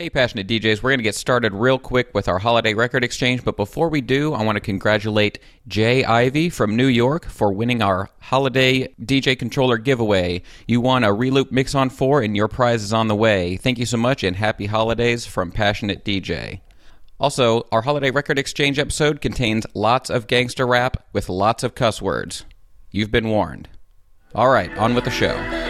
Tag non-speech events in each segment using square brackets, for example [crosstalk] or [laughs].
Hey, passionate DJs, we're going to get started real quick with our holiday record exchange, but before we do, I want to congratulate Jay Ivy from New York for winning our holiday DJ controller giveaway. You won a Reloop Mixon 4, and your prize is on the way. Thank you so much, and happy holidays from Passionate DJ. Also, our holiday record exchange episode contains lots of gangster rap with lots of cuss words. You've been warned. All right, on with the show.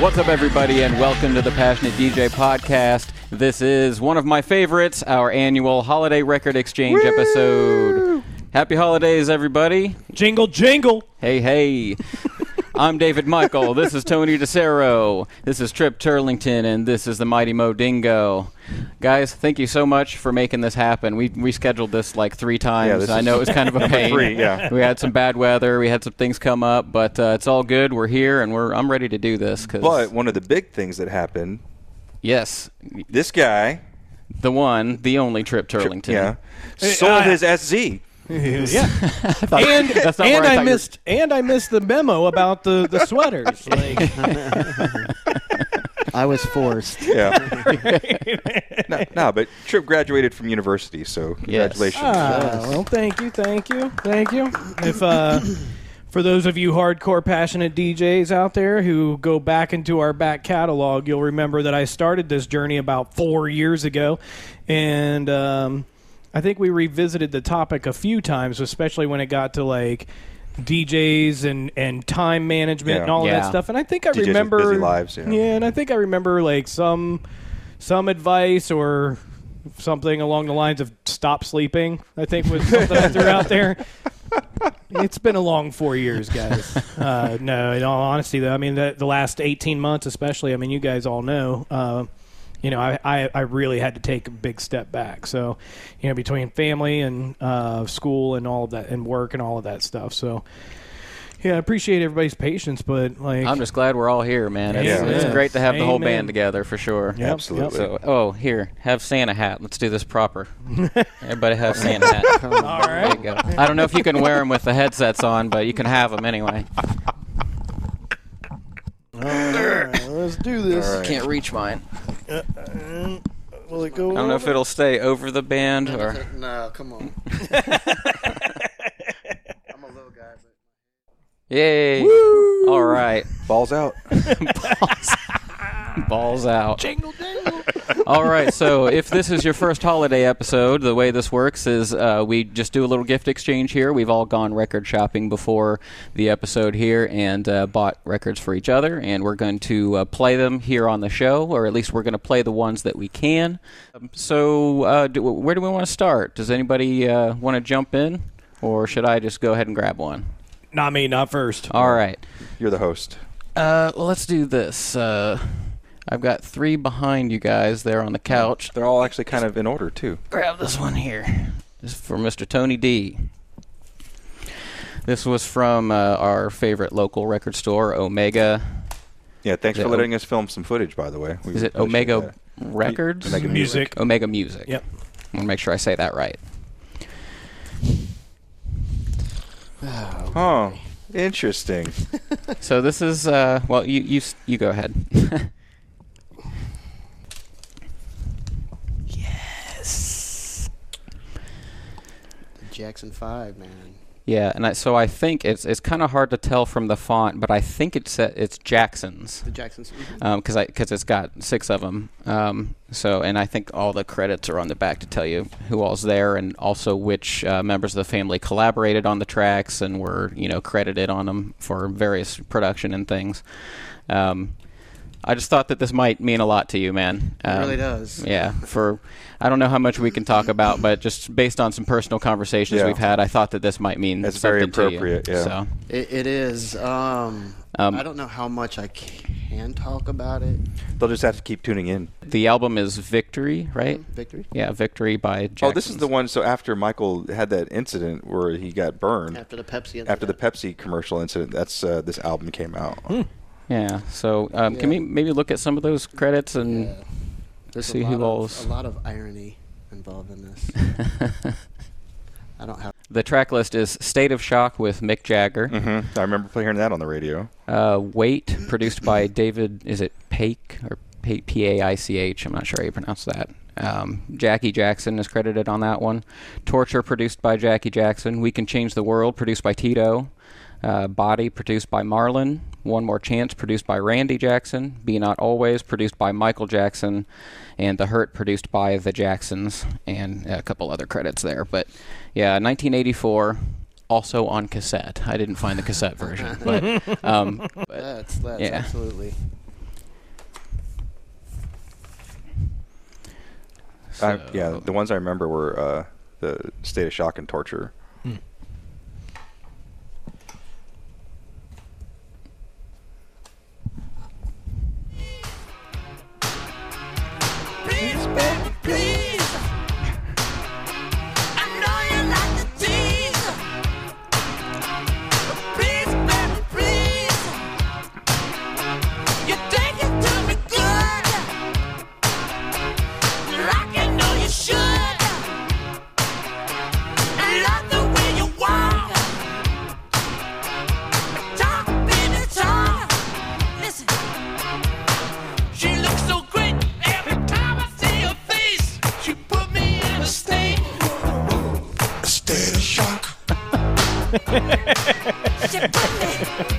What's up, everybody, and welcome to the Passionate DJ podcast. This is one of my favorites, our annual holiday record exchange episode. Happy holidays, everybody. Jingle, jingle. Hey, hey. I'm David Michael. This is Tony DeCero. This is Trip Turlington, and this is the Mighty Mo Dingo. Guys, thank you so much for making this happen. We we scheduled this like three times. this I know it was kind of a [laughs] pain. three, yeah. We had some bad weather. We had some things come up, but uh, it's all good. We're here, and we're I'm ready to do this. Cause But one of the big things that happened, yes, this guy, the one, the only Trip Turlington. yeah, sold uh, his SZ. Yeah. [laughs] and That's not and I I, thought you were- missed and I missed the memo about the the sweaters. Like, [laughs] I was forced. Yeah. [laughs] no, no, but Trip graduated from university, so congratulations. ah, well, thank you, thank you, thank you. If uh, for those of you hardcore passionate DJs out there who go back into our back catalog, you'll remember that I started this journey about four years ago, and um, I think we revisited the topic a few times, especially when it got to like. DJs and, and time management Yeah. and all of Yeah. that stuff, and I think I DJs with remember busy lives, yeah. yeah, and I think I remember like some some advice or something along the lines of stop sleeping. I think was something I threw out there. [laughs] It's been a long four years, guys. Uh, no, in all honesty, though, I mean the, the last eighteen months, especially. I mean, you guys all know. Uh, you know, I, I, I really had to take a big step back. So, you know, between family and uh, school and all of that, and work and all of that stuff. So, yeah, I appreciate everybody's patience, but like, I'm just glad we're all here, man. It's, Yeah. it's great to have the whole band together for sure. Yep, Absolutely. So, oh, here, have Santa hat. Let's do this proper. [laughs] Everybody have Santa hat. [laughs] all There right. you go. I don't know if you can wear them with the headsets on, but you can have them anyway. All right, let's do this. All right. Can't reach mine. Will it go? I don't know if it'll stay over the band or. No, come on. [laughs] I'm a little guy, but Yay! All right, Balls out. [laughs] balls out. [laughs] jingle jingle. [laughs] All right, so if this is your first holiday episode, the way this works is uh, we just do a little gift exchange here. We've all gone record shopping before the episode here and uh, bought records for each other, and we're going to uh, play them here on the show, or at least we're going to play the ones that we can. Um, so, uh, do, where do we want to start? Does anybody uh, want to jump in, or should I just go ahead and grab one? Not me, not first. All right. You're the host. Uh, well, let's do this. I've got three behind you guys there on the couch. They're all actually kind of in order too. grab this one here. This is for Mr. Tony D. This was from uh, our favorite local record store, Omega. Yeah, thanks Is for it letting us film some footage, by the way. We Is it Omega that. Records? Omega Music. Omega Music. Yep. I want to make sure I say that right. Oh, interesting. [laughs] So this is uh, well, you you you go ahead. [laughs] Jackson Five, man. yeah, and I, so I think it's it's kind of hard to tell from the font, but I think it's uh, it's Jackson's. The Jacksons. because I because it's got six of them. Um, so and I think all the credits are on the back to tell you who all's there and also which uh, members of the family collaborated on the tracks and were you know credited on them for various production and things. Um, I just thought that this might mean a lot to you, man. It Um, really does. Yeah, for I don't know how much we can talk about, but just based on some personal conversations Yeah. we've had, I thought that this might mean That's very something to you. appropriate, yeah. So, It, it is. Um, Um, I don't know how much I can talk about it. They'll just have to keep tuning in. the album is Victory, right? Victory. Yeah, Victory by Jackson's. Oh, this is the one. So after Michael had that incident where he got burned After the Pepsi. after the Pepsi commercial incident, that's uh, this album came out. Yeah. So um, can we maybe look at some of those credits and Yeah. There's see who lot all's- a lot of irony involved in this. [laughs] I don't have. the track list is State of Shock with Mick Jagger. Mm-hmm. I remember hearing that on the radio. Uh, Wait, produced by David, is it Paich or P A I C H? I'm not sure how you pronounce that. Um, Jackie Jackson is credited on that one. Torture, produced by Jackie Jackson. We Can Change the World, produced by Tito. Uh, Body, produced by Marlon. One More Chance, produced by Randy Jackson. Be Not Always, produced by Michael Jackson. And The Hurt, produced by The Jacksons. And a couple other credits there. But yeah, 1984 also on cassette. I didn't find the cassette version, [laughs] but, um, but That's that's yeah. absolutely. I, yeah, the ones I remember were uh, the State of Shock and Torture.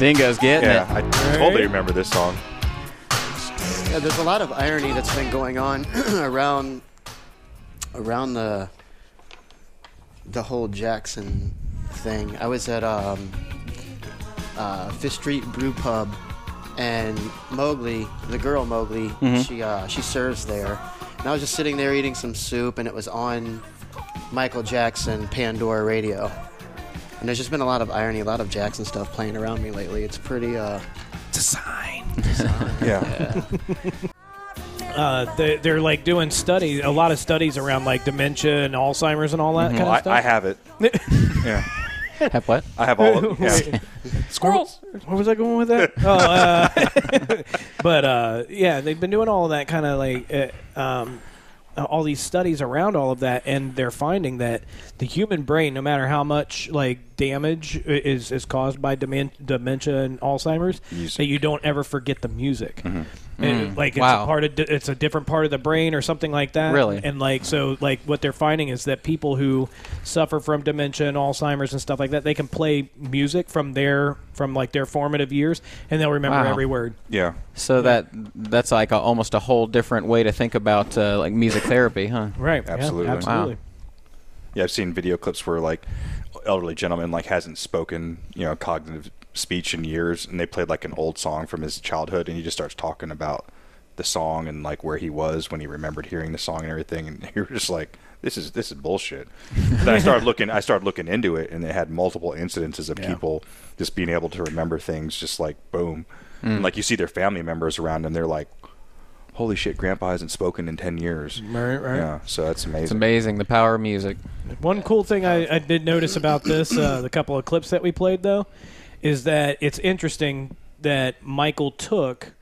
Dingo's getting Yeah, it. I totally remember this song. Yeah, there's a lot of irony that's been going on [clears throat] around around the the whole Jackson thing. I was at um, uh, Fifth Street Brew Pub, and Mowgli, the girl Mowgli, she uh, she serves there, and I was just sitting there eating some soup, and it was on Michael Jackson Pandora Radio. And there's just been a lot of irony, a lot of Jackson stuff playing around me lately. It's pretty uh, [laughs] Yeah. Uh, they, they're like doing studies, a lot of studies around like dementia and Alzheimer's and all that kind Well, of I, stuff. I have it. [laughs] yeah. Have what? I have all of them. [laughs] yeah. Squirrels. Where was I going with that? oh, uh, but uh, yeah, they've been doing all of that kind of like uh, um, Uh, all these studies around all of that, and they're finding that the human brain, no matter how much like damage is is caused by demen- dementia and Alzheimer's, Music. that you don't ever forget the music. Mm-hmm. And, like it's Wow. a part of it's a different part of the brain or something like that. Really? and like so like what they're finding is that people who suffer from dementia and Alzheimer's and stuff like that, they can play music from their from like their formative years, and they'll remember Wow. every word. Yeah. So that that's like a, almost a whole different way to think about uh, like music therapy, huh? [laughs] Right? yeah, Absolutely. Wow. absolutely. Yeah, I've seen video clips where like elderly gentleman like hasn't spoken, you know, cognitive speech in years, and they played like an old song from his childhood, and he just starts talking about the song and like where he was when he remembered hearing the song and everything, and [laughs] you're just like, this is this is bullshit. then I started looking, I started looking into it, and it had multiple incidences of people just being able to remember things, just like boom, and like you see their family members around, and they're like. Holy shit! Grandpa hasn't spoken in ten years. Right, right. Yeah, so that's amazing. It's amazing the power of music. One cool thing I, I did notice about this, uh, the couple of clips that we played though, is that it's interesting that Michael took,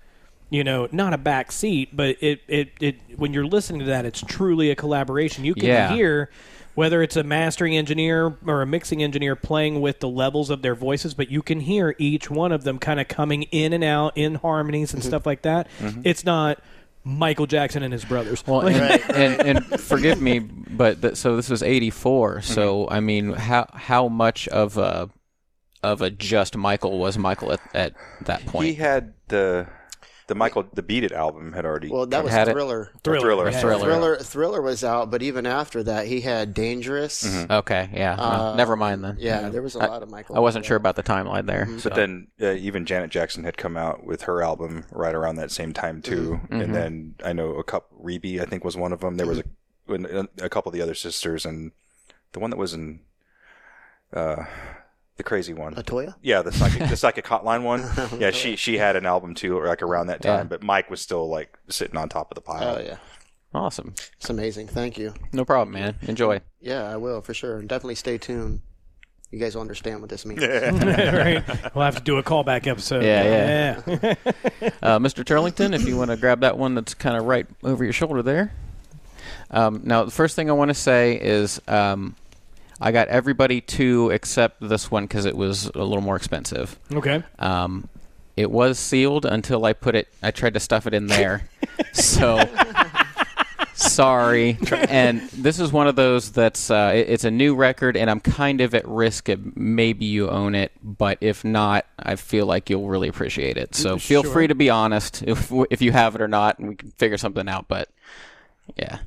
you know, not a back seat, but it, it, it when you're listening to that, it's truly a collaboration. You can Yeah. hear whether it's a mastering engineer or a mixing engineer playing with the levels of their voices, but you can hear each one of them kind of coming in and out in harmonies and mm-hmm. stuff like that. Mm-hmm. It's not Michael Jackson and his brothers. Well, [laughs] and, and, and forgive me, but th- so this was '84. Mm-hmm. So I mean, how how much of a of a just Michael was Michael at, at that point? He had the the Michael the Beat It album had already. well, that was Had it. Thriller. Thriller. Thriller. yeah. Thriller. Thriller, Thriller was out, but even after that, he had Dangerous. okay, yeah, no, Uh, never mind then. Yeah, there was a lot of Michael. I wasn't sure about the timeline there. But so. then uh, even Janet Jackson had come out with her album right around that same time too, and then I know a couple. Rebbie, I think, was one of them. There was a a couple of the other sisters, and the one that was in uh, the crazy one. La Toya. Yeah, the psychic, the psychic [laughs] hotline one. [laughs] Yeah, she she had an album too, like around that time. Yeah. But Mike was still like sitting on top of the pile. Oh yeah, awesome, it's amazing. Thank you. no problem, man. Enjoy. Yeah, I will for sure. And definitely stay tuned. You guys will understand what this means. [laughs] right? We'll have to do a callback episode. Yeah, yeah. Uh, Mr. Turlington, if you want to grab that one that's kind of right over your shoulder there. Um, now, the first thing I want to say is um, I got everybody two except this one because it was a little more expensive. Okay. Um, it was sealed until I put it. I tried to stuff it in there. [laughs] so sorry. And this is one of those that's uh, it- it's a new record, and I'm kind of at risk of maybe you own it, but if not, I feel like you'll really appreciate it. So feel Sure. free to be honest if if you have it or not, and we can figure something out. But yeah.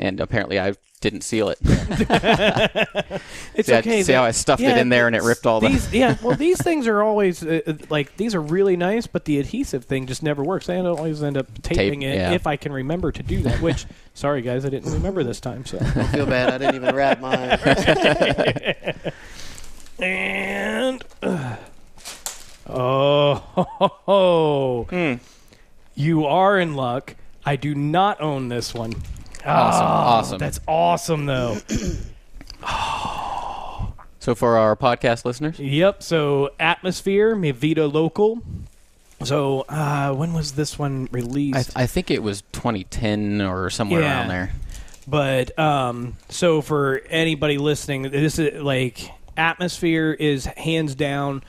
And apparently, I didn't seal it. [laughs] It's See, I- okay. see how I stuffed it in there and it ripped all the- these, [laughs] Yeah, well, these things are always uh, uh, like these are really nice, but the adhesive thing just never works. I always end up taping it yeah. if I can remember to do that. Which, [laughs] sorry guys, I didn't remember this time. So, I feel bad. I didn't even wrap mine. and uh, oh, Hmm. you are in luck. I do not own this one. Awesome, Oh, awesome. That's awesome, though. [clears throat] So for our podcast listeners, Yep. So Atmosphere, Mi Vida Local. So uh, when was this one I, released? I think it was 2010 or somewhere Yeah. around there. but um, so for anybody listening, this is like Atmosphere is hands down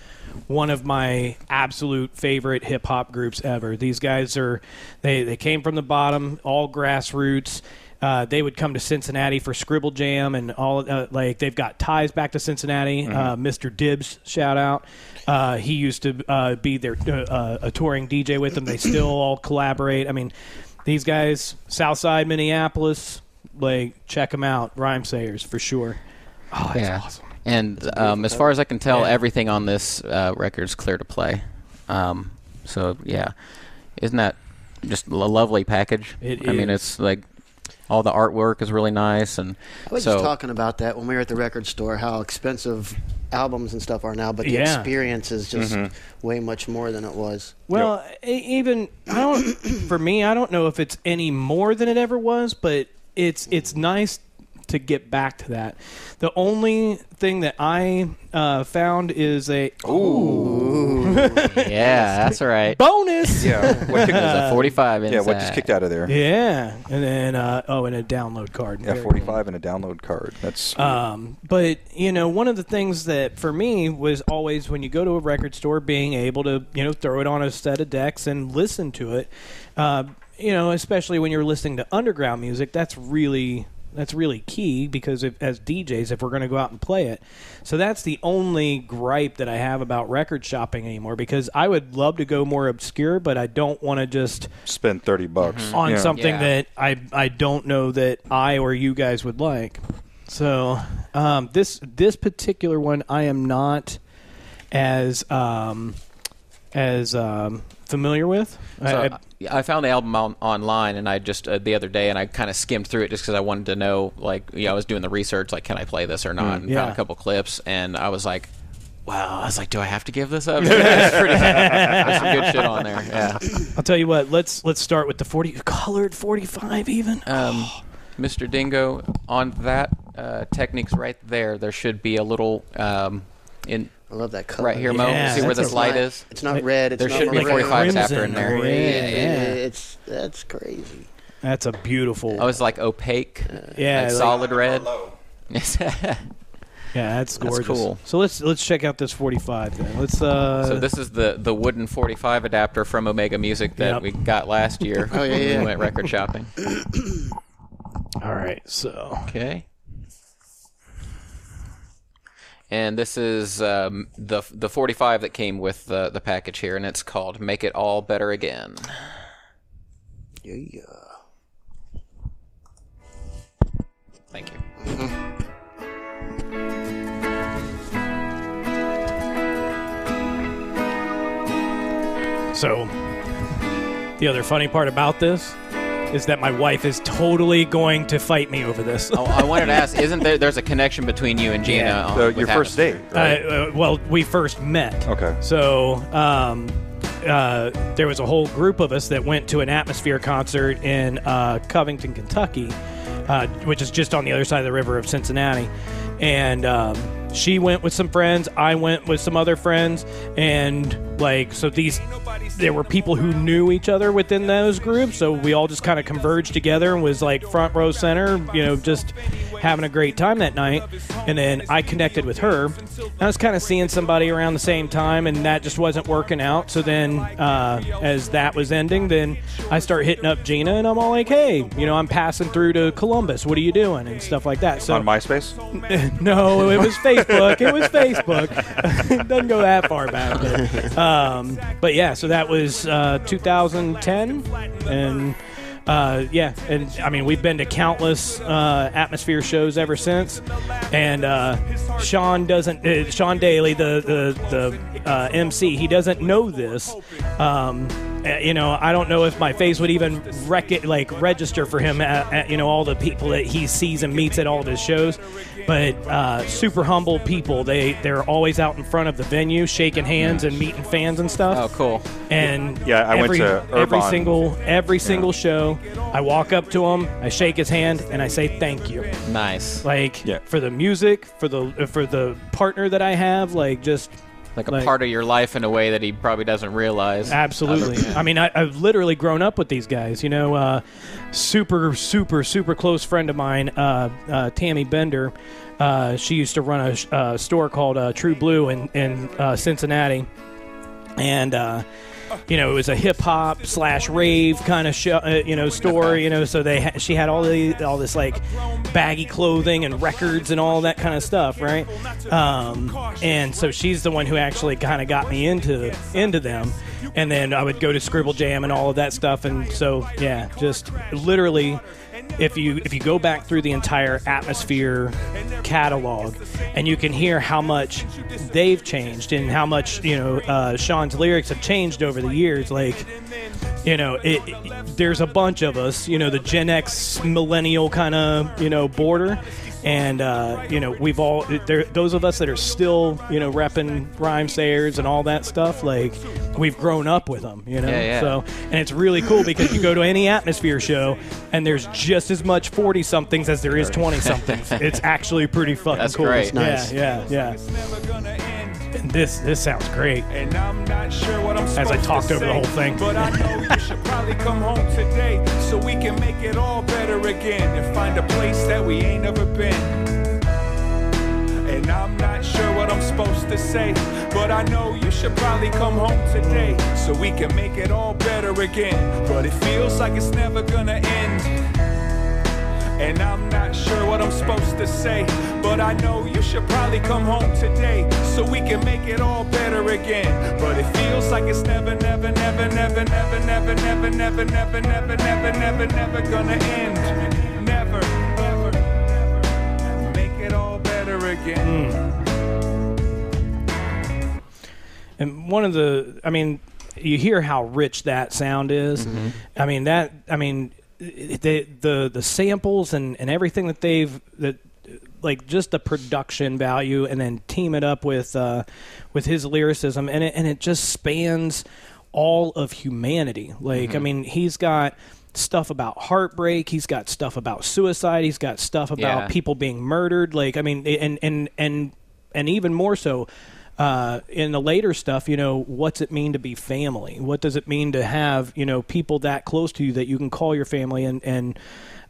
one of my absolute favorite hip hop groups ever. These guys are they they came from the bottom, all grassroots. Uh, they would come to Cincinnati for Scribble Jam and all uh, like they've got ties back to Cincinnati. Uh, Mr. Dibbs, shout out. Uh, he used to uh, be their uh, uh, a touring DJ with them. They still all collaborate. I mean, these guys, Southside Minneapolis, like check them out. Rhymesayers for sure. Oh, that's yeah. awesome. And um, as far as I can tell, Yeah. everything on this uh, is clear to play. Um, so yeah, isn't that just a lovely package? It I mean, it's like all the artwork is really nice, and I was so just talking about that when we were at the record store, how expensive albums and stuff are now, but the Yeah. experience is just Mm-hmm. way much more than it was. Well, e- even I don't. [coughs] for me, I don't know if it's any more than it ever was, but it's it's nice to get back to that. The only thing that I uh, found is a [laughs] yeah, that's all right. bonus. Yeah. What kicked, There's [laughs] a 45 yeah, what just kicked out of there? Yeah, and then uh, oh, and a download card. Yeah, Very 45 and a download card. That's Um, but you know, one of the things that for me was always when you go to a record store, being able to you know throw it on a set of decks and listen to it. Uh, you know, especially when you're listening to underground music, that's really that's really key because if, as DJs, if we're going to go out and play it, so that's the only gripe that I have about record shopping anymore. Because I would love to go more obscure, but I don't want to just spend 30 bucks on Yeah. something Yeah. that I I don't know that I or you guys would like. So um, this this particular one I am not as um, as um, familiar with. So, I, I, I, found the album on, online, and I just uh, the other day, and I kind of skimmed through it just because I wanted to know, like, you know, I was doing the research, like, can I play this or not, and yeah. found a couple clips, and I was like, wow, I was like, do I have to give this up? [laughs] [laughs] That's pretty, there's some good shit on there. Yeah. [laughs] I'll tell you what. Let's let's start with the forty colored forty five even. Um, Mr. Dingo, on that uh, techniques right there, there should be a little um, in I love that color. right here, Mo. Yeah, See where that's this light not, is? It's not red. It's There not should be like a 45 crimson after in there. or- Yeah, Yeah, yeah. It's that's crazy. That's a beautiful. Oh, it's like opaque, yeah, like like- solid red. [laughs] yeah, that's gorgeous. That's cool. So let's let's check out this forty five then. Let's uh. So this is the the wooden 45 adapter from Omega Music that Yep. we got last year [laughs] Oh, yeah, when yeah. we went record shopping. [coughs] all right. So Okay. And this is um, the the 45 that came with the the package here, and it's called "Make It All Better Again." Yeah, yeah. Thank you. So, the other funny part about this is that my wife is totally going to fight me over this. Oh, I wanted to ask: Isn't there there's a connection between you and Gina? Yeah. on- So your first date, right? Uh, uh, well, we first met. Okay. So, um, uh, there was a whole group of us that went to an Atmosphere concert in uh, Covington, Kentucky, uh, which is just on the other side of the river of Cincinnati. And um, she went with some friends, I went with some other friends, and like so these there were people who knew each other within those groups, so we all just kind of converged together and was like front row center, you know, just having a great time that night. And then I connected with her. I was kind of seeing somebody around the same time, and that just wasn't working out. So then, uh, as that was ending, then I start hitting up Gina, and I'm all like, "Hey, you know, I'm passing through to Columbus. What are you doing?" and stuff like that. So On MySpace? [laughs] no, it was [laughs] Facebook. It was Facebook. [laughs] doesn't go that far back. But, um, but yeah, so that was uh, 2010, and uh, yeah, and I mean we've been to countless uh, atmosphere shows ever since. And uh, Sean doesn't. Uh, Sean Daley, the the the uh, MC, he doesn't know this. Um, uh, you know, I don't know if my face would even rec- like register for him at, at you know all the people that he sees and meets at all of his shows. But uh, super humble people. They they're always out in front of the venue, shaking hands and meeting fans and stuff. Oh, cool. And Yeah, I went every, to every Irvine. single every single show. I walk up to him, I shake his hand, and I say thank you. Nice. Like Yeah. for the music, for the for the partner that I have, like just Like a like- part of your life in a way that he probably doesn't realize. Absolutely. I mean, I, I've literally grown up with these guys. You know, uh, super, super, super close friend of mine, uh, uh, Tammy Bender. Uh, she used to run a uh, store called uh, True Blue in in uh, Cincinnati, and. You know, it was a hip hop slash rave kind of show, uh, you know, store. You know, so they ha- she had all the all this like baggy clothing and records and all that kind of stuff, right? Um, and so she's the one who actually kind of got me into into them. And then I would go to Scribble Jam and all of that stuff. And so yeah, just literally if you if you go back through the entire atmosphere catalog and you can hear how much they've changed and how much you know uh, Sean's lyrics have changed over the years like you know it, it- there's a bunch of us you know the Gen X millennial kind of you know border and uh, you know we've all those of us that are still you know repping Rhymesayers and all that stuff like we've grown up with them you know Yeah, yeah. so and it's really cool because you go to any atmosphere show and there's just as much 40 somethings as there is [laughs] 20 somethings it's actually pretty fucking That's cool great. Nice. yeah yeah yeah and this this sounds great And I'm not sure what I'm As I talked to over the whole thing. But I know you [laughs] should probably come home today so we can make it all better again and find a place that we ain't ever been. And I'm not sure what I'm supposed to say, but I know you should probably come home today so we can make it all better again. But it feels like it's never gonna end. And I'm not sure what I'm supposed to say, but I know you should probably come home today so we can make it all better again. But it feels like it's never, never, never, never, never, never, never, never, never, never, never, never, never gonna end. Never, never, never, make it all better again. and one of the i mean you hear how rich that sound is i mean that i mean the the the samples and and everything that they've that like just the production value and then team it up with uh with his lyricism. And it and it just spans all of humanity. Like i mean he's got stuff about heartbreak. He's got stuff about suicide. He's got stuff about Yeah. people being murdered. Like i mean and and and and even more so uh, in the later stuff, you know, what's it mean to be family? What does it mean to have, you know, people that close to you that you can call your family and and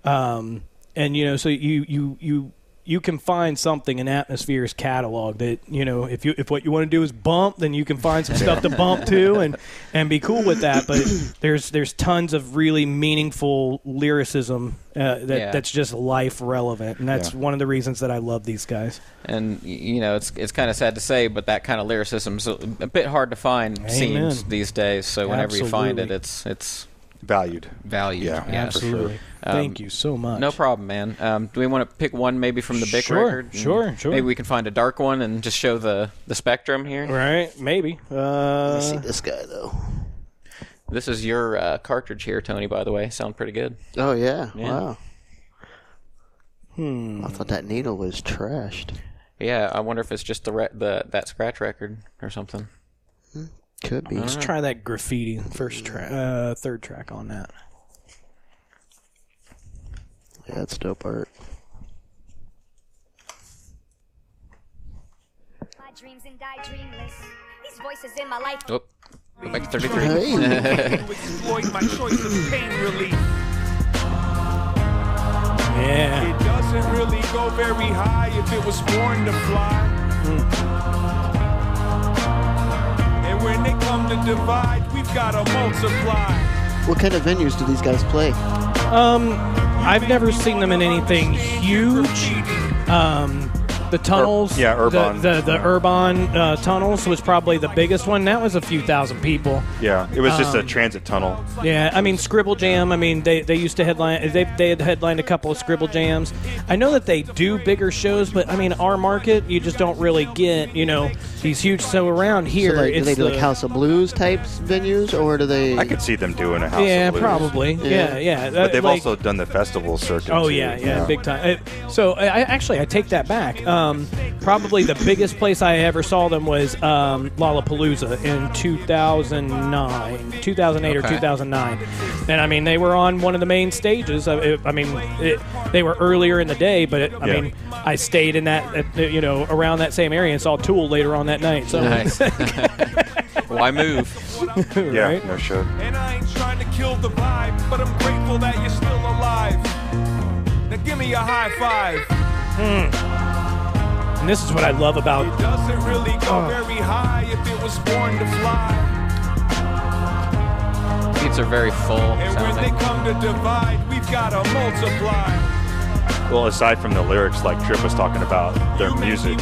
um, and you know, so you you you you can find something in Atmosphere's catalog that you know if you if what you want to do is bump, then you can find some stuff to bump to [laughs] and and be cool with that. But there's there's tons of really meaningful lyricism uh, that Yeah. that's just life relevant, and that's Yeah. one of the reasons that I love these guys. And you know, it's it's kind of sad to say, but that kind of lyricism's a, a bit hard to find. Seems Amen. these days. So whenever you find it, it's it's Valued. valued. Yeah, yeah. for sure. Absolutely. Um, Thank you so much. No problem, man. Um, do we want to pick one maybe from the Bic Sure, record? Sure, sure. Maybe we can find a dark one and just show the the spectrum here. Right? Maybe. Uh, Let me see this guy though. This is your uh, cartridge here, Tony. By the way, sound pretty good. Oh yeah, Yeah. wow. Hmm. I thought that needle was trashed. Yeah, I wonder if it's just the re- the that scratch record or something. Could be. let's try that graffiti first track, uh, third track on that. Yeah, that's dope art. my dreams and die dreamless. These voices in my life. Oh, go back to 33. Hey. [laughs] exploit my choice of pain relief. Yeah. It doesn't really go very high if it was born to fly. And when they come to divide, we've got to multiply. What kind of venues do these guys play? Um, I've never seen them in anything huge. Um, the tunnels, yeah, Urban. the the, the urban uh, tunnels was probably the biggest one. That was a few thousand people. Yeah, it was just a Um, transit tunnel. Yeah, I mean Scribble Jam. I mean they, they used to headline. They they had headlined a couple of Scribble Jams. I know that they do bigger shows, but I mean our market, you just don't really get you know these huge. So around here, so like, do they do the, like House of Blues types venues, or do they? I could see them doing a house. Yeah, of Blues. probably. Yeah, Yeah. yeah. But they've like- also done the festival circuit. Oh too. yeah, yeah, big time. Uh, so I, I actually I take that back. Um, probably the biggest place I ever saw them was um, Lollapalooza in 2009, 2008 or 2009, and I mean they were on one of the main stages. I, it- I mean it, they were earlier in the day, but it, I Yeah. mean I stayed in that uh, you know around that same area and saw Tool later on that night. So Nice. [laughs] Why move? [laughs] Yeah, right? no shit. And I ain't trying to kill the vibe, but I'm grateful that you're still alive. Now give me a high five. And this is what I love about It doesn't really go Oh. very high if it was born to fly. Beats are very full And when they come to divide, we've got to multiply. Well, aside from the lyrics, like Trip was talking about, their You make me music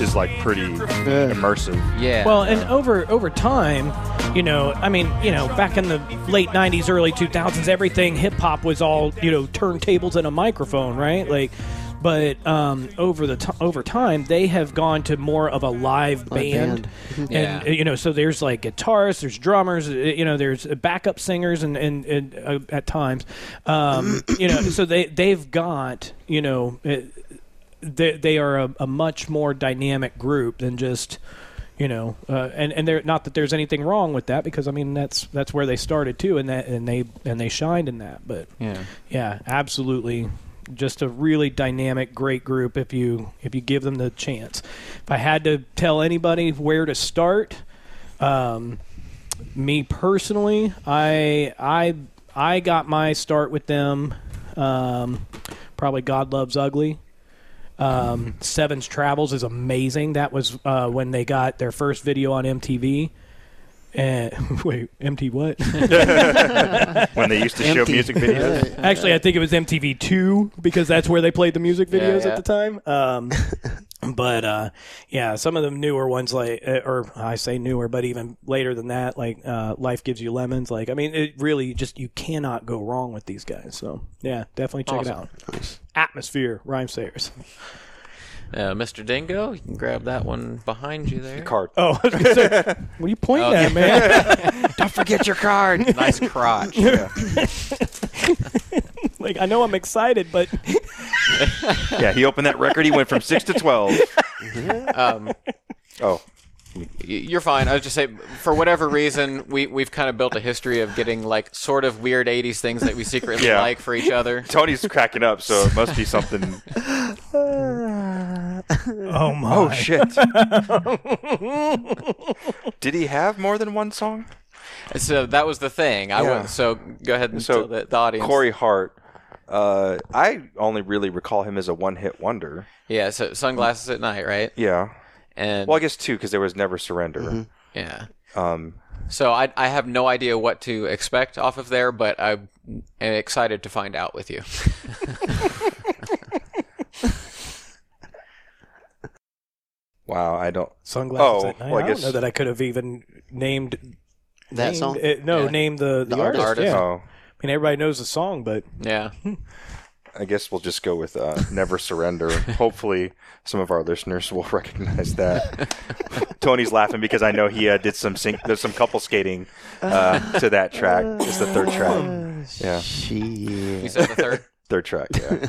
is like pretty graffiti. immersive. Yeah. Well, and over over time, you know, I mean, you know, back in the late '90s, early 2000s, everything hip hop was all you know turntables and a microphone, right? Like, but um, over the t- over time, they have gone to more of a live band, band. and Yeah. you know, so there's like guitarists, there's drummers, uh, you know, there's backup singers, and and, and uh, at times, um, you know, so they they've got you know. It, they, they are a, a much more dynamic group than just you know uh, and and they're not that there's anything wrong with that because I mean that's that's where they started too and that and they and they shined in that but yeah. yeah absolutely just a really dynamic great group if you if you give them the chance if I had to tell anybody where to start um, me personally I I I got my start with them um, probably God Loves Ugly um, Seven's Travels is amazing. That was uh, when they got their first video on MTV. And [laughs] wait, MTV what? [laughs] When they used to show Empty. music videos. Actually, I think it was MTV Two because that's where they played the music Yeah, videos yeah. at the time. Um, [laughs] but uh, yeah, some of the newer ones, like, uh, or I say newer, but even later than that, like uh, Life Gives You Lemons. Like, I mean, it really just you cannot go wrong with these guys. So yeah, definitely check it Awesome. out. Atmosphere, Rhyme Sayers. Uh, Mr. Dingo, you can grab that one behind you there. Card. Oh, I was gonna say, what are you pointing at, man? [laughs] Don't forget your card. [laughs] Nice crotch. [laughs] like I know I'm excited, but yeah, he opened that record. He went from six to twelve. Um, Oh, y- you're fine. I was just saying, for whatever reason, we we've kind of built a history of getting like sort of weird '80s things that we secretly Yeah. like for each other. Tony's cracking up, so it must be something. [laughs] oh my, Oh shit! [laughs] Did he have more than one song? So that was the thing. I Yeah. went. So go ahead and So tell the, the audience. Corey Hart. Uh, I only really recall him as a one-hit wonder. Yeah. So sunglasses at night, right? Yeah. And Well, I guess two because there was Never Surrender. yeah. Um, So I I have no idea what to expect off of there, but I am excited to find out with you. [laughs] wow, I don't. sunglasses Oh, at night. well, I I, guess- don't know that I could have even named That named, song? uh, no, Yeah. named the the, The artist. artist. Yeah. Oh, I mean, everybody knows the song, but yeah. [laughs] I guess we'll just go with uh, Never Surrender. [laughs] Hopefully, some of our listeners will [laughs] recognize that. Tony's laughing because I know he uh, did some sync, there's some couple skating uh, to that track. [laughs] It's the third track. Yeah, You Shit. said the third. third track. Yeah.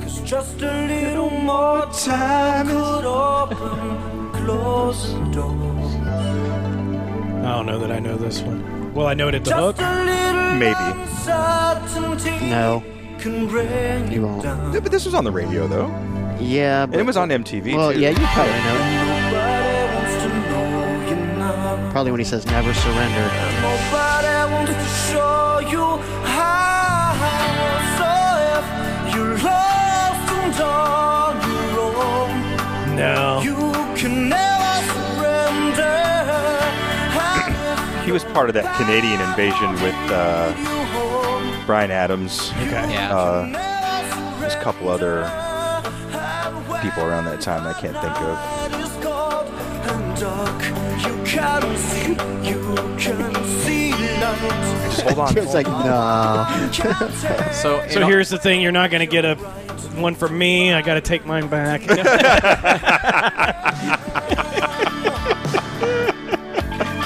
Cause just a little more time could open, close the door. I don't know that I know this one. Well, I know it at the hook. Just a Maybe. No. You won't. Yeah, but this was on the radio though, Yeah, and but it was on MTV well, too. yeah, you probably know Nobody wants to know you now. it. Probably when he says never surrender. Nobody He was part of that Canadian invasion with uh, Bryan Adams. Okay. Yeah. Uh, there's a couple other people around that time I can't think of. It is cold and dark. You can see, you can see light. Just hold on. [laughs] It's like, no. [laughs] So, So here's the thing: you're not going to get a one from me. I got to take mine back. [laughs]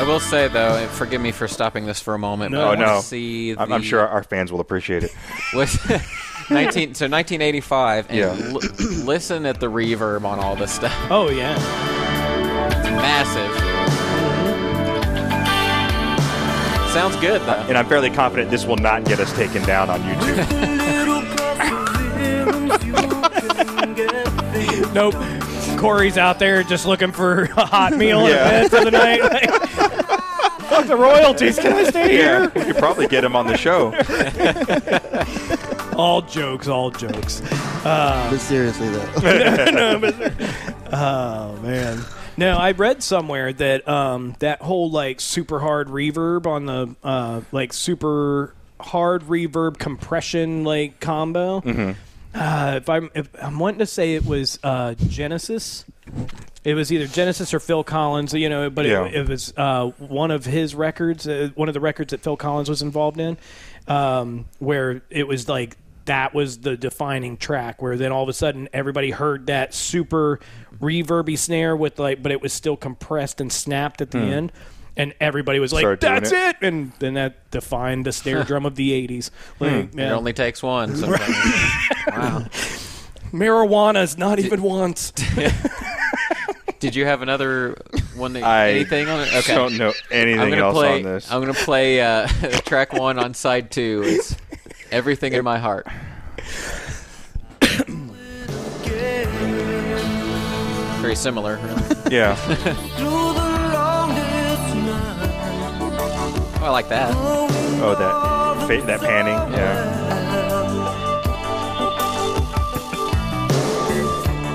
I will say though, and forgive me for stopping this for a moment. No. but I oh, no. See I'm, the, I'm sure our fans will appreciate it. [laughs] was [laughs] 19 so 1985 and Yeah. l- listen at the reverb on all this stuff oh yeah. it's massive sounds good though And I'm fairly confident this will not get us taken down on YouTube. [laughs] Little perseverance, you can get things. Nope. Corey's out there just looking for a hot [laughs] meal and Yeah. a bed for the night. [laughs] Fuck the royalties. Can I stay yeah, here? we could probably get him on the show. [laughs] All jokes, all jokes. But seriously, though. Oh man. No, I read somewhere that um, that whole like super hard reverb on the uh, like super hard reverb compression like combo. Uh, if I'm if I'm wanting to say it was uh, Genesis. It was either Genesis or Phil Collins, you know, but Yeah. it, it was uh, one of his records, uh, one of the records that Phil Collins was involved in, um, where it was like that was the defining track. Where then all of a sudden everybody heard that super reverby snare with like, but it was still compressed and snapped at the end, and everybody was like, Started "That's it. it!" And then that defined the snare drum of the '80s. Like, it yeah. only takes one sometimes. [laughs] wow marijuana's not even once. [laughs] did you have another one that I anything on it okay don't know I'm anything gonna else play on this. I'm gonna play uh, [laughs] track one on side two it's everything in my heart [coughs] very similar yeah. Night. I like that Oh, that fa- that panning. Yeah.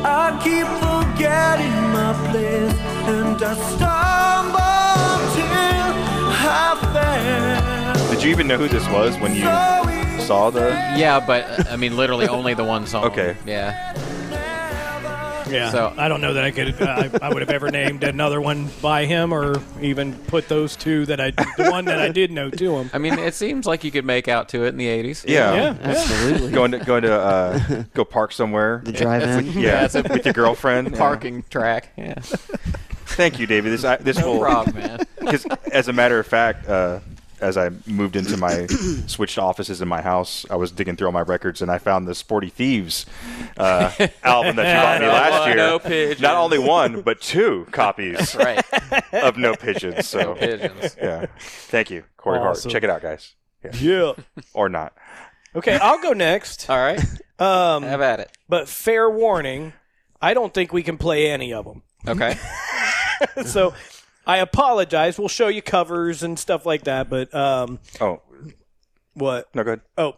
I keep forgetting my place and I stumble till I fell. Did you even know who this was when you saw the? Yeah, but I mean, literally only the one song. Okay. Yeah. Yeah. So- I don't know that I could. I, I would have ever named another one by him, or even put those two that I, the one that I did know to him. I mean, it seems like you could make out to it in the '80s. Yeah. Yeah. Absolutely. Going to going to uh, go park somewhere. The drive-in. Yeah, it's a- with your girlfriend. Yeah. [laughs] Parking track. Yeah. Thank you, David. This I, this No will problem, man. [laughs] because as a matter of fact, uh, as I moved into my [coughs] switched offices in my house, I was digging through all my records and I found the Sporty Thievz uh, album that you bought me [laughs] last year. no pigeons. Not only one, but two copies [laughs] Right. of No Pigeons. So Pigeons. yeah, thank you, Corey Awesome. Hart. Check it out, guys. Yeah. Yeah. Or not. Okay, I'll go next. All right. Um, Have at it. but fair warning, I don't think we can play any of them. Okay. [laughs] so I apologize. We'll show you covers and stuff like that. But um, Oh what? no, go ahead. Oh,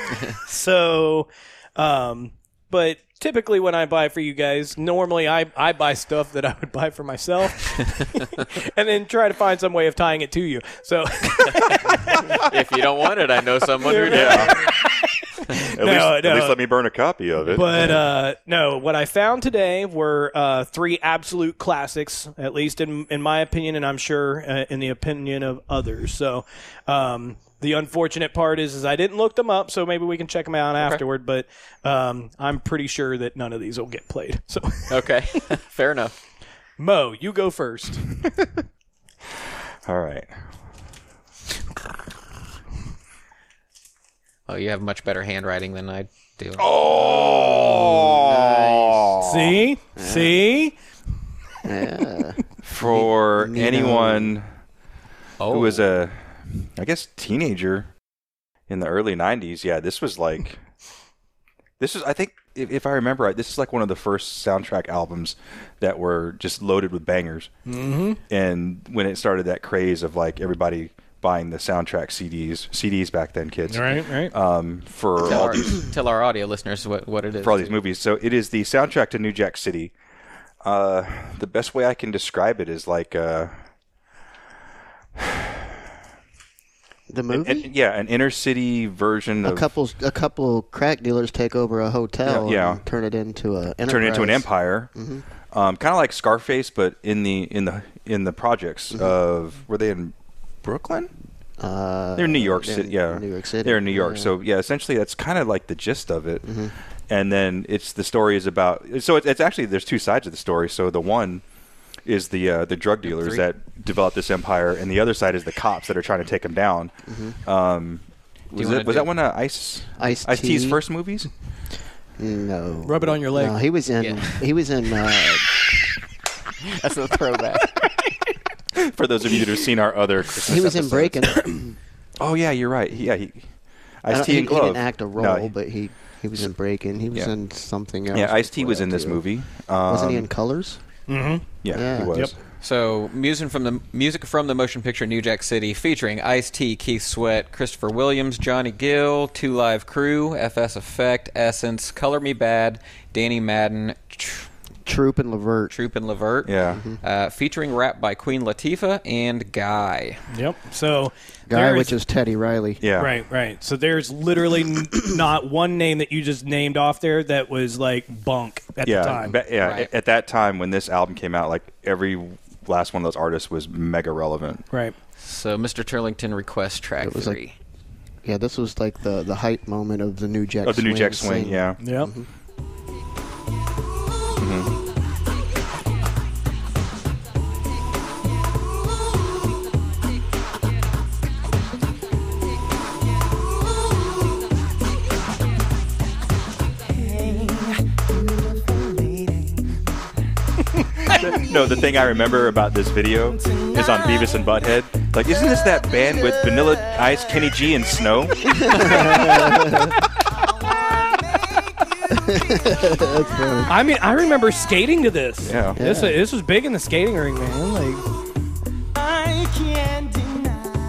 [laughs] so, um, but typically when I buy for you guys, normally I, I buy stuff that I would buy for myself, [laughs] and then try to find some way of tying it to you. So, [laughs] if you don't want it, I know someone who does. [laughs] At, least, No, at least let me burn a copy of it. but [laughs] uh, no, what I found today were uh, three absolute classics, at least in in my opinion, and I'm sure uh, in the opinion of others. So. Um, the unfortunate part is, is I didn't look them up, so maybe we can check them out afterward. But um, I'm pretty sure that none of these will get played. So, [laughs] Okay. Fair enough. Mo, you go first. all right. Oh, you have much better handwriting than I do. Oh, See, see. Yeah. [laughs] for Nino. anyone Oh. who was a, I guess, teenager in the early '90s. Yeah, this was like This is, I think, if, if I remember right, this is like one of the first soundtrack albums that were just loaded with bangers. Mm-hmm. And when it started that craze of like everybody buying the soundtrack CDs, CDs back then, kids, Right, right. um, for Tell all our, these [clears throat] tell our audio listeners what, what it is. for all these movies. So it is the soundtrack to New Jack City. Uh, the best way I can describe it is like uh, [sighs] The movie. an- yeah, an inner city version a of couple, a couple crack dealers take over a hotel Yeah, yeah. and turn it into a turn it into an empire. Mm-hmm. Um, kind of like Scarface, but in the in the in the projects Mm-hmm. of were they in Brooklyn? Uh, They're in New York City. Yeah, New York City. They're in New York. Yeah. So yeah, essentially that's kind of like the gist of it. Mm-hmm. And then it's the story is about. So it's, it's actually there's two sides of the story. So the one is the uh, the drug dealers Three. that develop this empire, and the other side is the cops that are trying to take them down. Mm-hmm. Um, was, wanna it, was that one of Ice Ice-T. T's first movies? no. Rub it on your leg. No, he was in. Yeah. He was in. Uh, [laughs] That's a throwback. [laughs] For those of you that have seen our other, Christmas he was in episodes. Breaking. [clears throat] Oh yeah, you're right. He- Yeah, he I Ice T he, and he didn't act a role, No, he- but he he was in Breaking. He was Yeah. in something else. yeah, Ice T was in this too. movie. Um, Wasn't he in Colors? Mm-hmm. Yeah, Yeah. he was. Yep. So, music from the music from the motion picture New Jack City, featuring Ice T, Keith Sweat, Christopher Williams, Johnny Gill, Two Live Crew, FS Effect, Essence, Color Me Badd, Danny Madden, Tr- Troop and Levert. Troop and Levert. Yeah. Mm-hmm. Uh, featuring rap by Queen Latifah and Guy. Yep. So Guy, there which is Teddy Riley. Yeah. Right, right. So there's literally [coughs] not one name that you just named off there that was like bunk at yeah, the time. ba- yeah. Right. At that time when this album came out, like every last one of those artists was mega relevant. right. So, Mr. Turlington requests track It was like- three. Yeah, this was like the the hype moment of the New Jack. Of the New Jack Swing, scene. yeah. Yep. No, the thing I remember about this video is on Beavis and Butthead. Like, isn't this that band with Vanilla Ice, Kenny G, and Snow? [laughs] I mean, I remember skating to this. Yeah. This Yeah. this was big in the skating ring, man. Like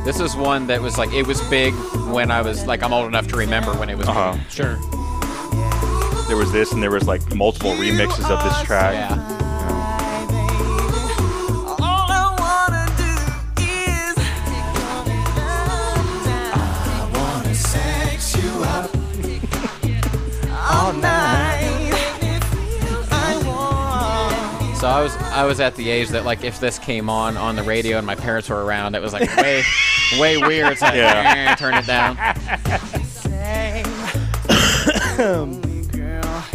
This is one that was like, it was big when I was like, I'm old enough to remember when it was Uh-huh. big. sure. There was this, and there was like multiple remixes of this track. Yeah. All night. So I was I was at the age that like if this came on on the radio and my parents were around, it was like way [laughs] way weird. It's like, Yeah. "Eh, turn it down. say, girl,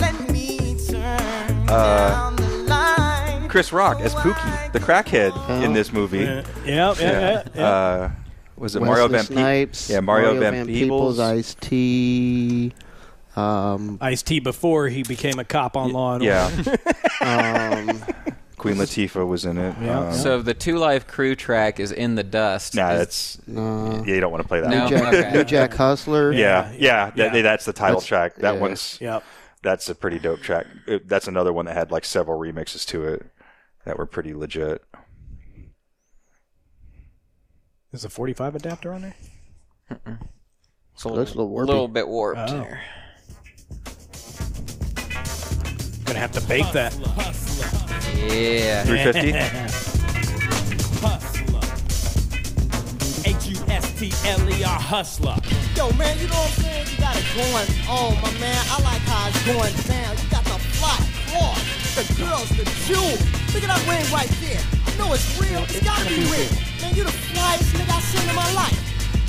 let me turn Uh, the line. Chris Rock as Pookie, the crackhead in this movie. Yeah, yeah, yeah. yeah, yeah. Uh, was it Wesley Mario Van Snipes. Peebles? Yeah, Mario, Van, Peebles. Ice T. Um, Ice T before he became a cop on Law and Yeah, Order. [laughs] um, Queen Latifah was in it. Yeah. Um, So the Two Live Crew track is in the dust. nah, Is- that's no. yeah, you don't want to play that. No. one. Jack, okay. New Jack Hustler. Yeah, yeah, yeah. that- that's the title That's- track. That yeah. one's Yep. that's a pretty dope track. It- that's another one that had like several remixes to it that were pretty legit. Is a 45 adapter on there? it's a Looks a little warpy. little bit warped Oh. there. Gonna have to bake that. Yeah. 350. H-U-S-T-L-E-R [laughs] hustler. Yo, man, you know what I'm saying? You got it going on, my man. I like how it's going down. You got the fly cloth, the girls, the jewels. Look at that ring right there. I know it's real. It's gotta be real. Man, you the flyest nigga I seen in my life.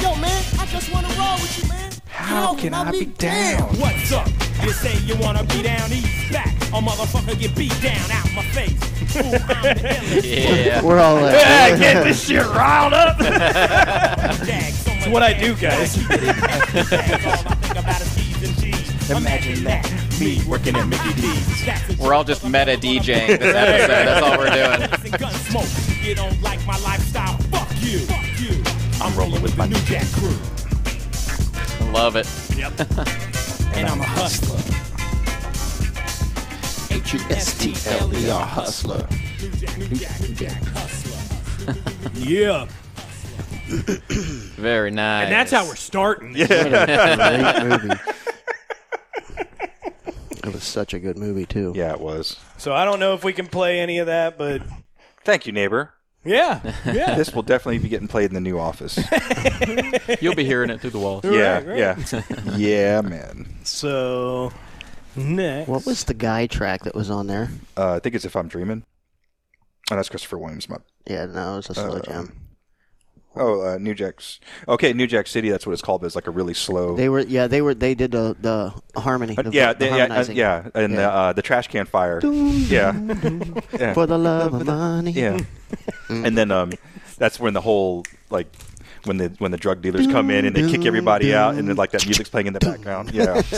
Yo, man, I just wanna roll with you, man. How, can, I, be down? What's up? You say you wanna be down, east back. A motherfucker get beat down out my face. Ooh, I'm the illest. [laughs] Yeah. We're all like, Get this shit riled up. [laughs] it's what I do, guys. All I think about is D's and G's. Imagine that. Me working at Mickey D's. We're all just meta DJing this episode. That's all we're doing. gun smoke. You don't like my lifestyle? Fuck you. I'm rolling with the New Jack crew. Love it. Yep. [laughs] and I'm a hustler. H U S T L E R hustler. Yeah. Very nice. And that's how we're starting. Great [laughs] movie. It was such a good movie too. Yeah, it was. So I don't know if we can play any of that, but Thank you, neighbor. Yeah, [laughs] yeah. This will definitely be getting played in the new office. [laughs] You'll be hearing it through the walls. yeah, right. yeah, yeah, man. so next, What was the guy track that was on there? Uh, I think it's if I'm dreaming. Oh, that's Christopher Williams. My, Yeah, no, it was a slow Uh, jam. oh, uh, New Jack's. Okay, New Jack City. That's what it's called. But it's like a really slow. They were, yeah, they were, they did the the harmony. Uh, the, yeah, the they, yeah, uh, harmonizing. yeah, and Yeah. The, uh, the trash can fire. yeah, yeah, For the love of money. yeah. [laughs] and then um, that's when the whole like when the when the drug dealers come in and they kick everybody out, and then like that music's playing in the background. Yeah. [laughs]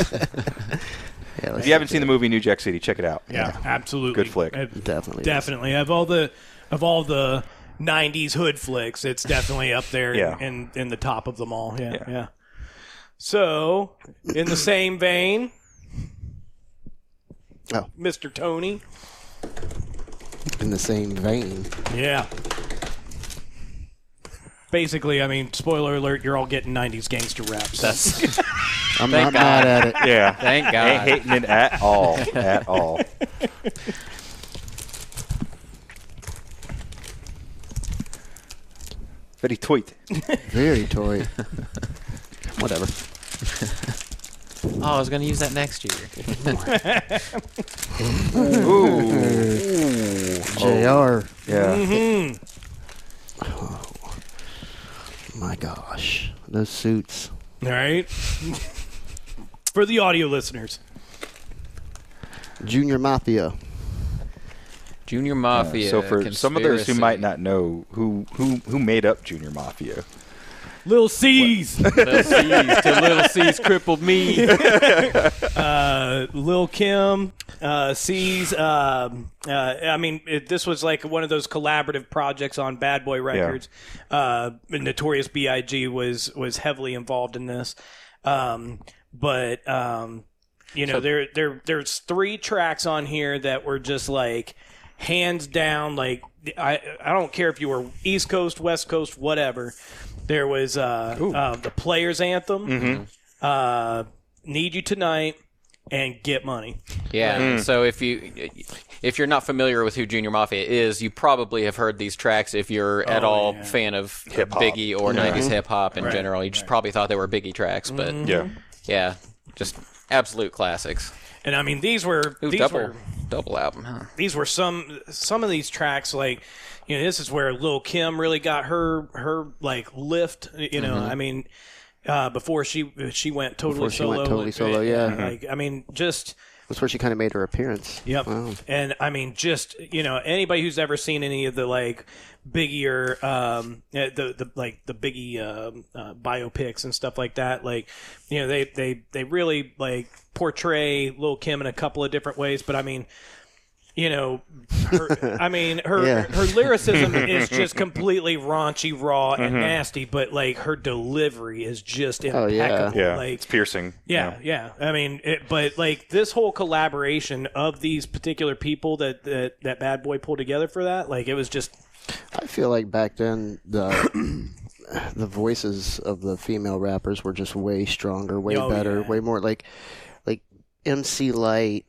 Yeah, if you haven't seen the movie New Jack City, check it out. yeah, absolutely Good flick. Good. Definitely. definitely of all the of all the '90s hood flicks, it's definitely up there [laughs] Yeah. in in the top of them all. Yeah, Yeah. yeah. So, in the same vein, Oh. Mr. Tony. In the same vein. Yeah. Basically, I mean, spoiler alert, you're all getting 90s gangster raps. That's [laughs] I'm Thank not mad at it. Yeah. [laughs] thank God. Ain't God. hating it at all. At all. Very tweet. Very toy. [laughs] Whatever. Oh, I was going to use that next year. [laughs] Oh. Jr. Yeah. Mm-hmm. My gosh, those suits. All right. For the audio listeners. Junior Mafia. Junior Mafia. so for some of those who might not know who who who made up Junior Mafia, Lil Cease. Little Cease till Little Cease crippled me. [laughs] uh, Lil Kim, uh, C's. Um, uh, I mean, it, this was like one of those collaborative projects on Bad Boy Records. Uh, Notorious B.I.G. was was heavily involved in this, um, but um, you know, there there there's three tracks on here that were just like hands down. Like I I don't care if you were East Coast, West Coast, whatever. There was uh, uh, the Players Anthem uh, "Need You Tonight" and "Get Money." Yeah. So if you if you're not familiar with who Junior Mafia is, you probably have heard these tracks. If you're at Oh, all yeah. fan of Hip-hop. Biggie or '90s hip hop in Right, general, you just probably thought they were Biggie tracks. But yeah, yeah, just absolute classics. And I mean, these were Ooh, these double were double album, huh? these were some some of these tracks like you know this is where Lil Kim really got her her like lift. You know, I mean. Uh, before she she went totally Before she solo, went totally solo, yeah. Like I mean, just That's where she kind of made her appearance. Yep. Wow. And I mean, just you know, anybody who's ever seen any of the like biggier, um, uh, the the like the Biggie um, uh, biopics and stuff like that, like you know, they they they really like portray Lil Kim in a couple of different ways. But I mean. You know, her, I mean, her [laughs] Yeah. her lyricism [laughs] is just completely raunchy, raw, and mm-hmm. nasty. But like her delivery is just Oh, impeccable. yeah. yeah. Like it's piercing. yeah, yeah. I mean, it, but like this whole collaboration of these particular people that, that that Bad Boy pulled together for that, like it was just I feel like back then the [clears throat] the voices of the female rappers were just way stronger, way Oh, better, yeah. way more like like MC Lyte,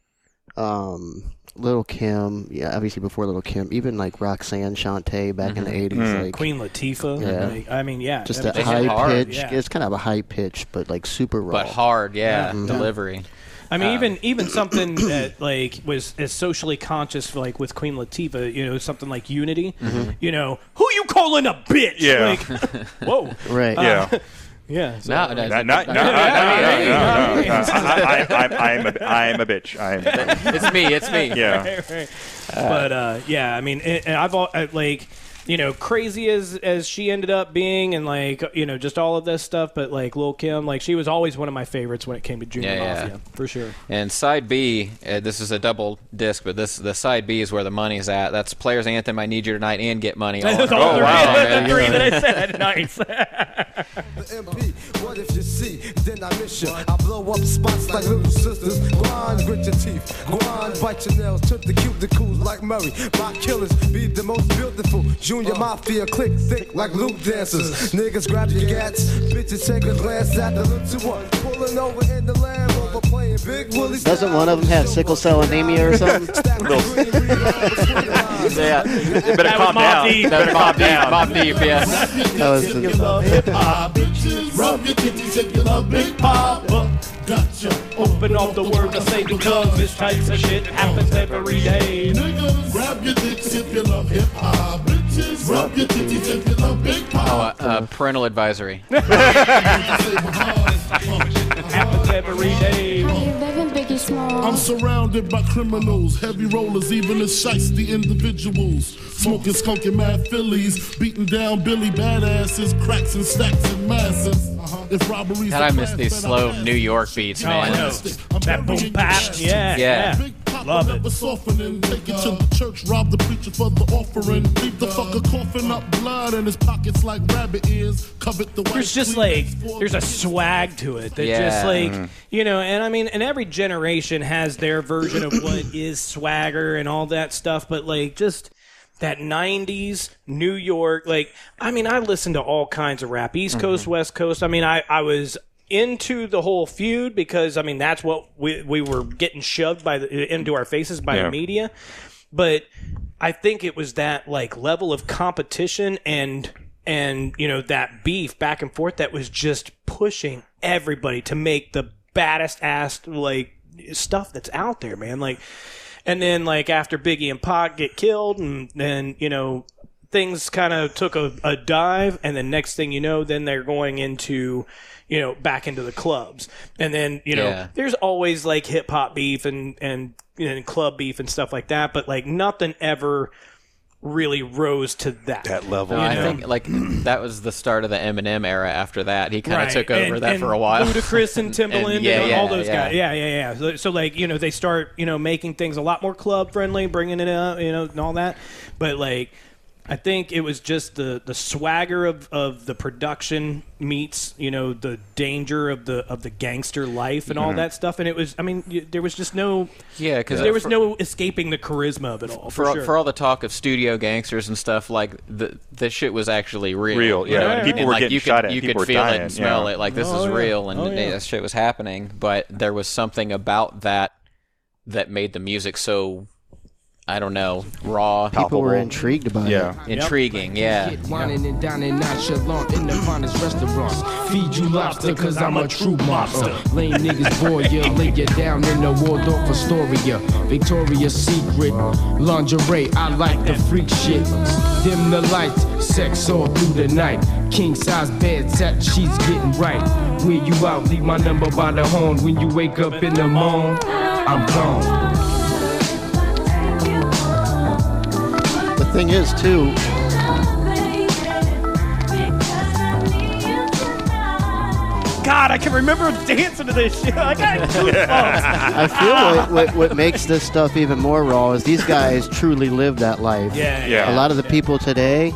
um, Little Kim, yeah, obviously before Little Kim, even like Roxanne Shante back in the mm-hmm. 80s mm-hmm. like Queen Latifah. Yeah. Like, I mean, yeah, just I that mean, high hard, pitch. yeah. It's kind of a high pitch, but like super raw. But hard, yeah, Yeah. Mm-hmm. delivery. I mean, uh, even even [clears throat] something that like was as socially conscious, like with Queen Latifah, you know, something like Unity. You know, who you calling a bitch? Yeah. Like, [laughs] whoa. right? Uh, yeah. [laughs] Yeah. so- No, no, Not, not, [laughs] no, no, no, no, no, no. [laughs] I, I, I'm, I'm, a, I'm a bitch. I'm. it's me. It's me. Yeah. [laughs] but uh, yeah, I mean, and and I've al- uh, like, you know, crazy as as she ended up being, and like, you know, just all of this stuff. But like Lil Kim, like, she was always one of my favorites when it came to Junior Yeah, yeah. Mafia, for sure. And side B, uh, this is a double disc, but this the side B is where the money's at. That's Players Anthem, I Need You Tonight, and Get Money. [laughs] all in Those one. all Oh, three, wow. the three that I said. [laughs] Nice. MP, what if you see? Then I miss you. I blow up spots like little sisters. Grind, grit your teeth. Grind, bite your nails. Took the cuticles like Murray. My killers be the most beautiful. Junior Your mafia click thick like loop dancers. Niggas grab your gats. Bitches take a glance at the look to one. Pulling over in the Land Rover playing Big Willie. Doesn't one of them have sickle cell anemia or something? [laughs] [laughs] Yeah, you better That calm down. Deep. Better calm down. Mobb Deep, yeah. That was the, Rub your titties if you love Big Papa. Uh, gotcha. Open up the word to say because this types of shit happens every day. Niggas, grab your dicks if you love hip hop. Bitches, rub your titties if you love Big Oh, uh, uh, parental advisory. Happens every day. I'm surrounded by criminals, heavy rollers, even the shiesty individuals. Smoking skunky mad fillies, beating down Billy badasses, cracks and stacks and masses. If robberies God, I miss these slow New York beats, Oh, I man. know. That boom bap. Yeah, Yeah. yeah. Love it. Never softening. Take it to the church, rob the preacher for the offering. Leave the fucker coughing up blood in his pockets like rabbit ears. Covet the white There's just like there's a swag to it that Yeah. just like Mm-hmm. you know, and I mean, and every generation has their version of what [coughs] is swagger and all that stuff, but like just that 90s New York like I mean I listened to all kinds of rap East Mm-hmm. Coast West Coast I mean I I was into the whole feud because I mean that's what we we were getting shoved by the into our faces by Yeah. the media but I think it was that like level of competition and and you know that beef back and forth that was just pushing everybody to make the baddest ass like stuff that's out there, man. Like, and then like after Biggie and Pac get killed, and then you know things kind of took a, a dive, and then next thing you know, then they're going into you know back into the clubs, and then you know Yeah. there's always like hip hop beef and and and club beef and stuff like that, but like nothing ever really rose to that. That level. No, I know? think like that was the start of the Eminem era. After that, he kind of Right. took over And- that and for a while. Ludacris and [laughs] Timbaland and, yeah, all yeah, those yeah. guys. Yeah, yeah, yeah. So, so like you know they start you know making things a lot more club friendly, bringing it up, you know, and all that. But like. I think it was just the, the swagger of, of the production meets you know the danger of the of the gangster life and all mm-hmm. that stuff and it was I mean y- there was just no Yeah, because uh, there was no escaping the charisma of it all for, for, sure. for all the talk of studio gangsters and stuff, like the this shit was actually real. Real, you yeah. know And people mean? were like, getting you shot could, at, You people could were feel dying, it and smell yeah. it. Like this Oh, is yeah. real, and Oh, yeah. that shit was happening. But there was something about that that made the music so I don't know raw, people were intrigued by Yeah. it. intriguing. Yeah. Whining and dining nonchalant in the finest restaurants. Feed you lobster cause I'm a true monster. Lame niggas boy you, lay you down in the Waldorf Astoria. Victoria's Secret, lingerie, I like the freak shit. Dim the lights, sex all through the night. King size bed, set sheets getting right. Where you out, leave my number by the horn. When you wake up in the morning, I'm gone. Thing is, too, God, I can remember dancing to this shit. I got [laughs] goosebumps. I feel what, what, what makes this stuff even more raw is these guys truly live that life. yeah, Yeah. A lot of the people today,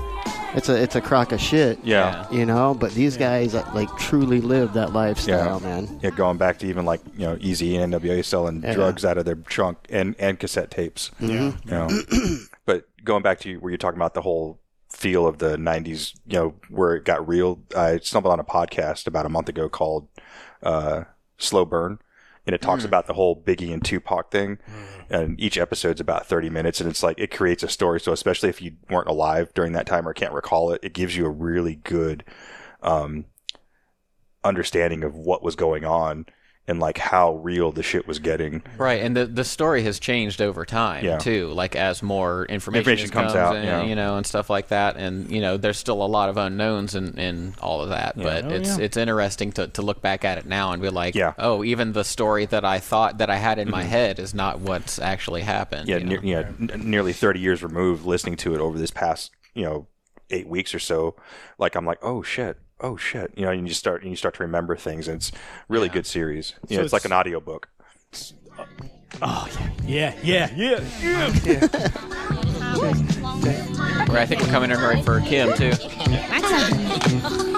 it's a it's a crock of shit. Yeah. You know, but these guys uh, like truly live that lifestyle, Yeah. man. Yeah, going back to even like you know Eazy and NWA selling Yeah. drugs out of their trunk and and cassette tapes. Yeah. You know, [clears throat] but going back to where you're talking about the whole feel of the '90s, you know, where it got real. I stumbled on a podcast about a month ago called uh, "Slow Burn," and it talks about the whole Biggie and Tupac thing. And each episode's about 30 minutes, and it's like it creates a story. So especially if you weren't alive during that time or can't recall it, it gives you a really good um, understanding of what was going on and like how real the shit was getting. Right, and the the story has changed over time Yeah. too. Like as more information, Information is- comes out, and, yeah. you know, and stuff like that. And you know, there's still a lot of unknowns in, in all of that. But Oh, it's yeah. it's interesting to, to look back at it now and be like, Yeah. Mm-hmm. oh, even the story that I thought that I had in my head is not what's actually happened. Yeah, you ne- yeah, n- nearly 30 years removed listening to it over this past, you know, 8 weeks or so. Like I'm like, "Oh shit. Oh shit." You know, and you start and you start to remember things and it's really good series. You know, So it's, like it's- an audiobook. Oh yeah, yeah, yeah, yeah. Right, I think we're coming in right for Kim too.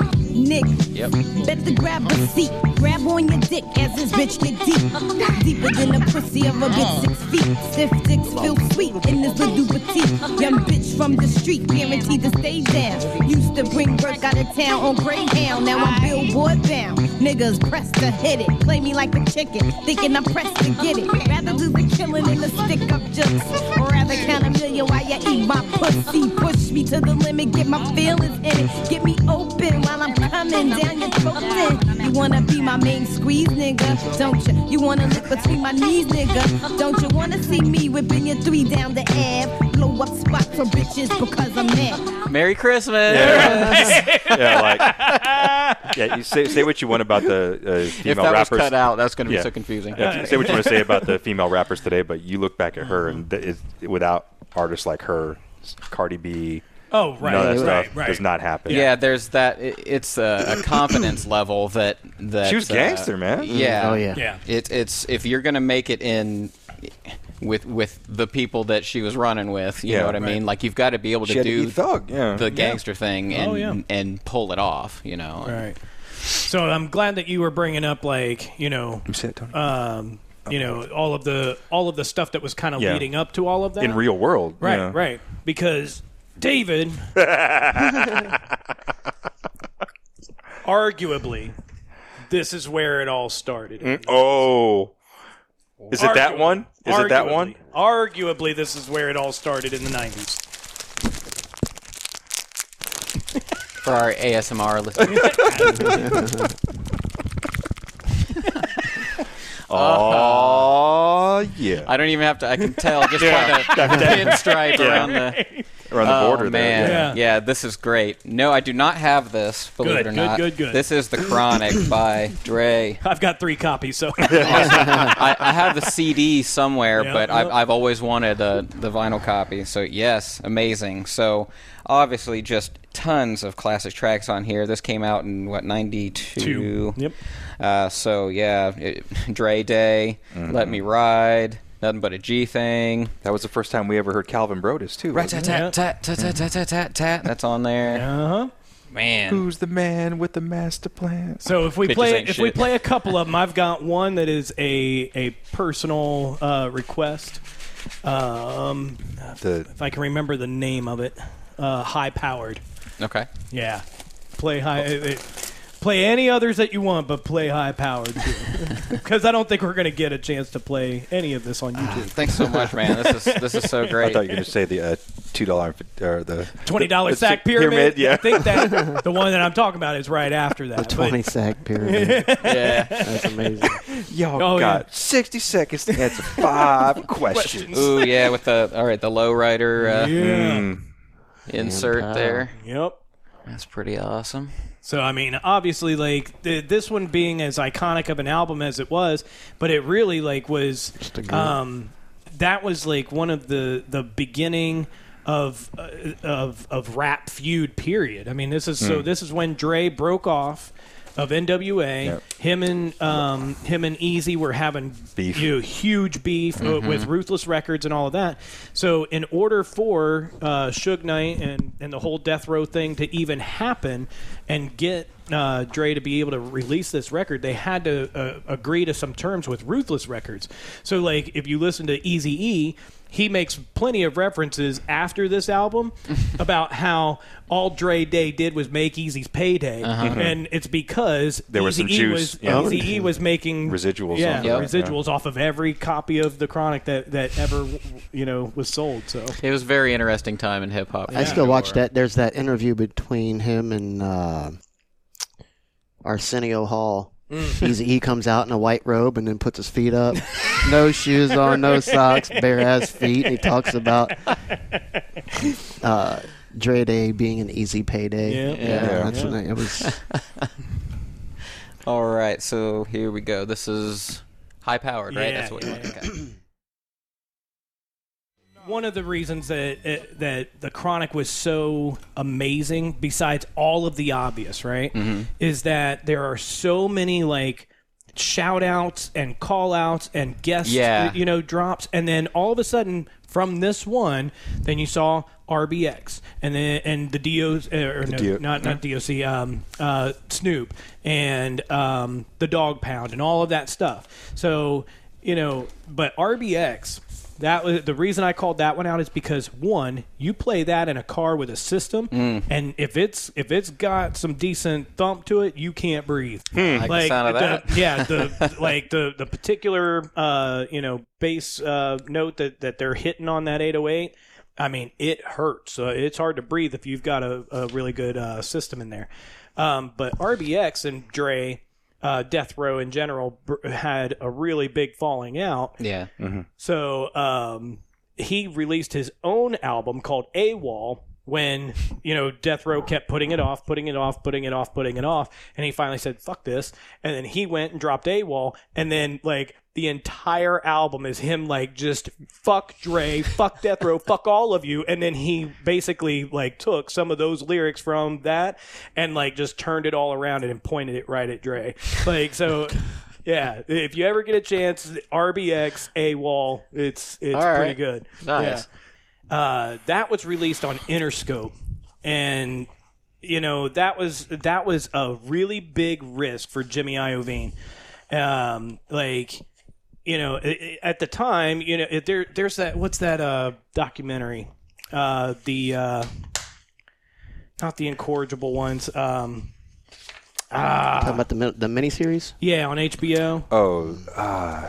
[laughs] nigga. Yep. Better grab a seat, grab on your dick as this bitch get deep. Deeper than the pussy of a bitch six feet. Stiff dicks feel sweet in this little petite. Young bitch from the street, guaranteed to stay down. Used to bring work out of town on Greyhound, now I'm billboard bound. Niggas pressed to hit it, play me like a chicken, thinking I'm pressed to get it. Rather do the killing than the stick up just, Or rather count a million while you eat my pussy. Push me to the limit, get my feelings in it. Get me open while I'm coming down your throat. Then you wanna be my main squeeze, nigga? Don't you? You wanna look between my knees, nigga? Don't you wanna see me whipping your three down the Ave? Blow up spots for bitches because I'm mad. Merry Christmas. [laughs] yeah, like yeah. You say say what you want about the uh, female if that rappers. was cut out, that's going to be Yeah. so confusing. Yeah, say what you want to say about the female rappers today, but you look back at her and th- it, without artists like her, Cardi B. Oh, right, none of that right, stuff right. does not happen. Yeah, there's that. it- It's a, a [coughs] confidence level that that She was uh, gangster, man. Yeah. Oh, yeah. Yeah. It, it's if you're gonna make it in with with the people that she was running with, you Yeah. know what I Right. mean. Like you've got to be able to had to do thug, yeah. the gangster thing and Oh, yeah. and pull it off. You know. Right. So I'm glad that you were bringing up like you know, You say it, um, you know, all of the all of the stuff that was kind of Yeah. leading up to all of that in real world. Right, yeah. right. Because David, [laughs] arguably, this is where it all started. Mm, Oh, is it that Arguably. one? Is it that one? Arguably. Arguably, this is where it all started in the 90s. For our ASMR [laughs] listeners. [laughs] Oh yeah. I don't even have to. I can tell just by the [laughs] pinstripe Yeah. around the [laughs] Around the oh, border there, man. yeah. Yeah. this is great. No, I do not have this. Believe Good, it or good, not. good, good. This is the Chronic [coughs] by Dre. I've got three copies, so [laughs] I, I have the CD somewhere, Yeah, but yeah. I've, I've always wanted uh, the vinyl copy. So yes, amazing. So obviously, just tons of classic tracks on here. This came out in what '92. Yep. Uh, so yeah, it, Dre Day, Let Me Ride, nothing but a G thing. That was the first time we ever heard Calvin Broadus too. Rat tat tat tat tat tat tat tat tat. That's on there. uh huh. Man, Who's the man with the master plan? So if we Bitches play ain't if we play a couple of them, I've got one that is a a personal uh, request. Um, The if I can remember the name of it, uh, high powered. okay. Yeah, play high. uh, uh, Play any others that you want, but play high powered because [laughs] I don't think we're going to get a chance to play any of this on YouTube. Thanks so much, man. This is this is so great. [laughs] I great. thought you were going to say the uh, two dollar or the Twenty dollar the- sack the pyramid. Yeah, I think that the one that I'm talking about is right after that. The but- 20 sack pyramid. [laughs] yeah. That's amazing. y'all Oh, got yeah. sixty seconds to answer five questions. Ooh, yeah, with the all right, the lowrider uh, yeah. Mm. Insert pow. there. Yep. That's pretty awesome. So I mean, obviously, like the, this one being as iconic of an album as it was, but it really like was, um, that was like one of the the beginning of uh, of of rap feud. Period. I mean, this is so this is when Dre broke off of NWA. Yep. Him and um, him and Eazy were having Beef. you know, huge beef uh, with Ruthless Records and all of that. So, in order for uh, Suge Knight and, and the whole Death Row thing to even happen and get uh, Dre to be able to release this record, they had to uh, agree to some terms with Ruthless Records. So, like, if you listen to Easy E, he makes plenty of references after this album [laughs] about how all Dre Day did was make Eazy's payday, and it's because There was some Eazy-E juice, was yeah. Eazy-E was making [laughs] Residuals yeah, off of it, yeah. residuals off of every copy of the Chronic that that ever you know was sold. So It was a very interesting time in hip hop. I still watch that. There's that interview between him and uh, Arsenio Hall. He's, he comes out in a white robe and then puts his feet up, no shoes on, no [laughs] socks, bare ass feet. And he talks about [laughs] uh, Dre Day being an easy payday. Yeah. Yeah. that's when I, it was. [laughs] All right, so here we go. This is high powered, right? Yeah, That's what you yeah, want. Okay. [clears throat] one of the reasons that uh, that the Chronic was so amazing, besides all of the obvious, right, Mm-hmm. is that there are so many like shout outs and call outs and guest Yeah. you know drops and then all of a sudden From this one, then you saw RBX, and then and the DOs or no, DO not not DOC, um, uh, Snoop, and um, the Dog Pound, and all of that stuff. So you know, but RBX. That was the reason I called that one out is because one, you play that in a car with a system, Mm. and if it's if it's got some decent thump to it, you can't breathe. Hmm. I like the sound of the- that. [laughs] yeah, the like the the particular uh, you know bass uh, note that that they're hitting on that 808. I mean, it hurts. Uh, it's hard to breathe if you've got a, a really good uh, system in there. Um, but RBX and Dre, uh, Death Row in general, br- had a really big falling out. Yeah. So um, he released his own album called AWOL when, you know, Death Row kept putting it off, putting it off, putting it off, putting it off. And he finally said, fuck this. And then he went and dropped AWOL. And then, like, the entire album is him, like, just fuck Dre, fuck Death Row, fuck all of you. And then he basically, like, took some of those lyrics from that and, like, just turned it all around and pointed it right at Dre. Like, so. Yeah, if you ever get a chance, RBX AWOL, it's it's right. pretty good. Nice. Yeah. Uh, that was released on Interscope, and you know that was that was a really big risk for Jimmy Iovine. Um, like you know, i- i- at the time, you know, there there's that what's that uh documentary, uh the uh not the incorrigible ones, um. Ah, Talking about the mi- the miniseries. yeah, on HBO. Oh, uh,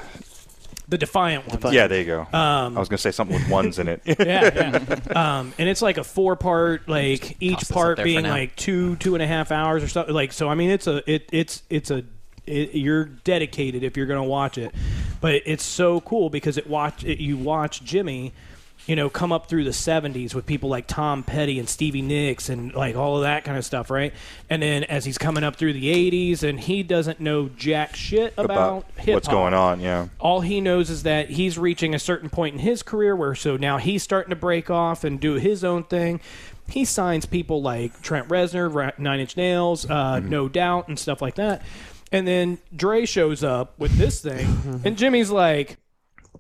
The Defiant one. yeah, there you go. Um, I was gonna say something with ones in it. [laughs] yeah, yeah. Um, and it's like a four part, like each this part being like two, two and a half hours or something. Like, so I mean, it's a, it, it's, it's a, it, you're dedicated if you're gonna watch it, but it's so cool because it watch, it, you watch Jimmy. You know, come up through the '70s with people like Tom Petty and Stevie Nicks and like all of that kind of stuff, right? And then as he's coming up through the '80s, and he doesn't know jack shit about, about what's going on. Yeah. all he knows is that he's reaching a certain point in his career where so now he's starting to break off and do his own thing. He signs people like Trent Reznor, Nine Inch Nails, uh, No Doubt, and stuff like that. And then Dre shows up with this thing, and Jimmy's like,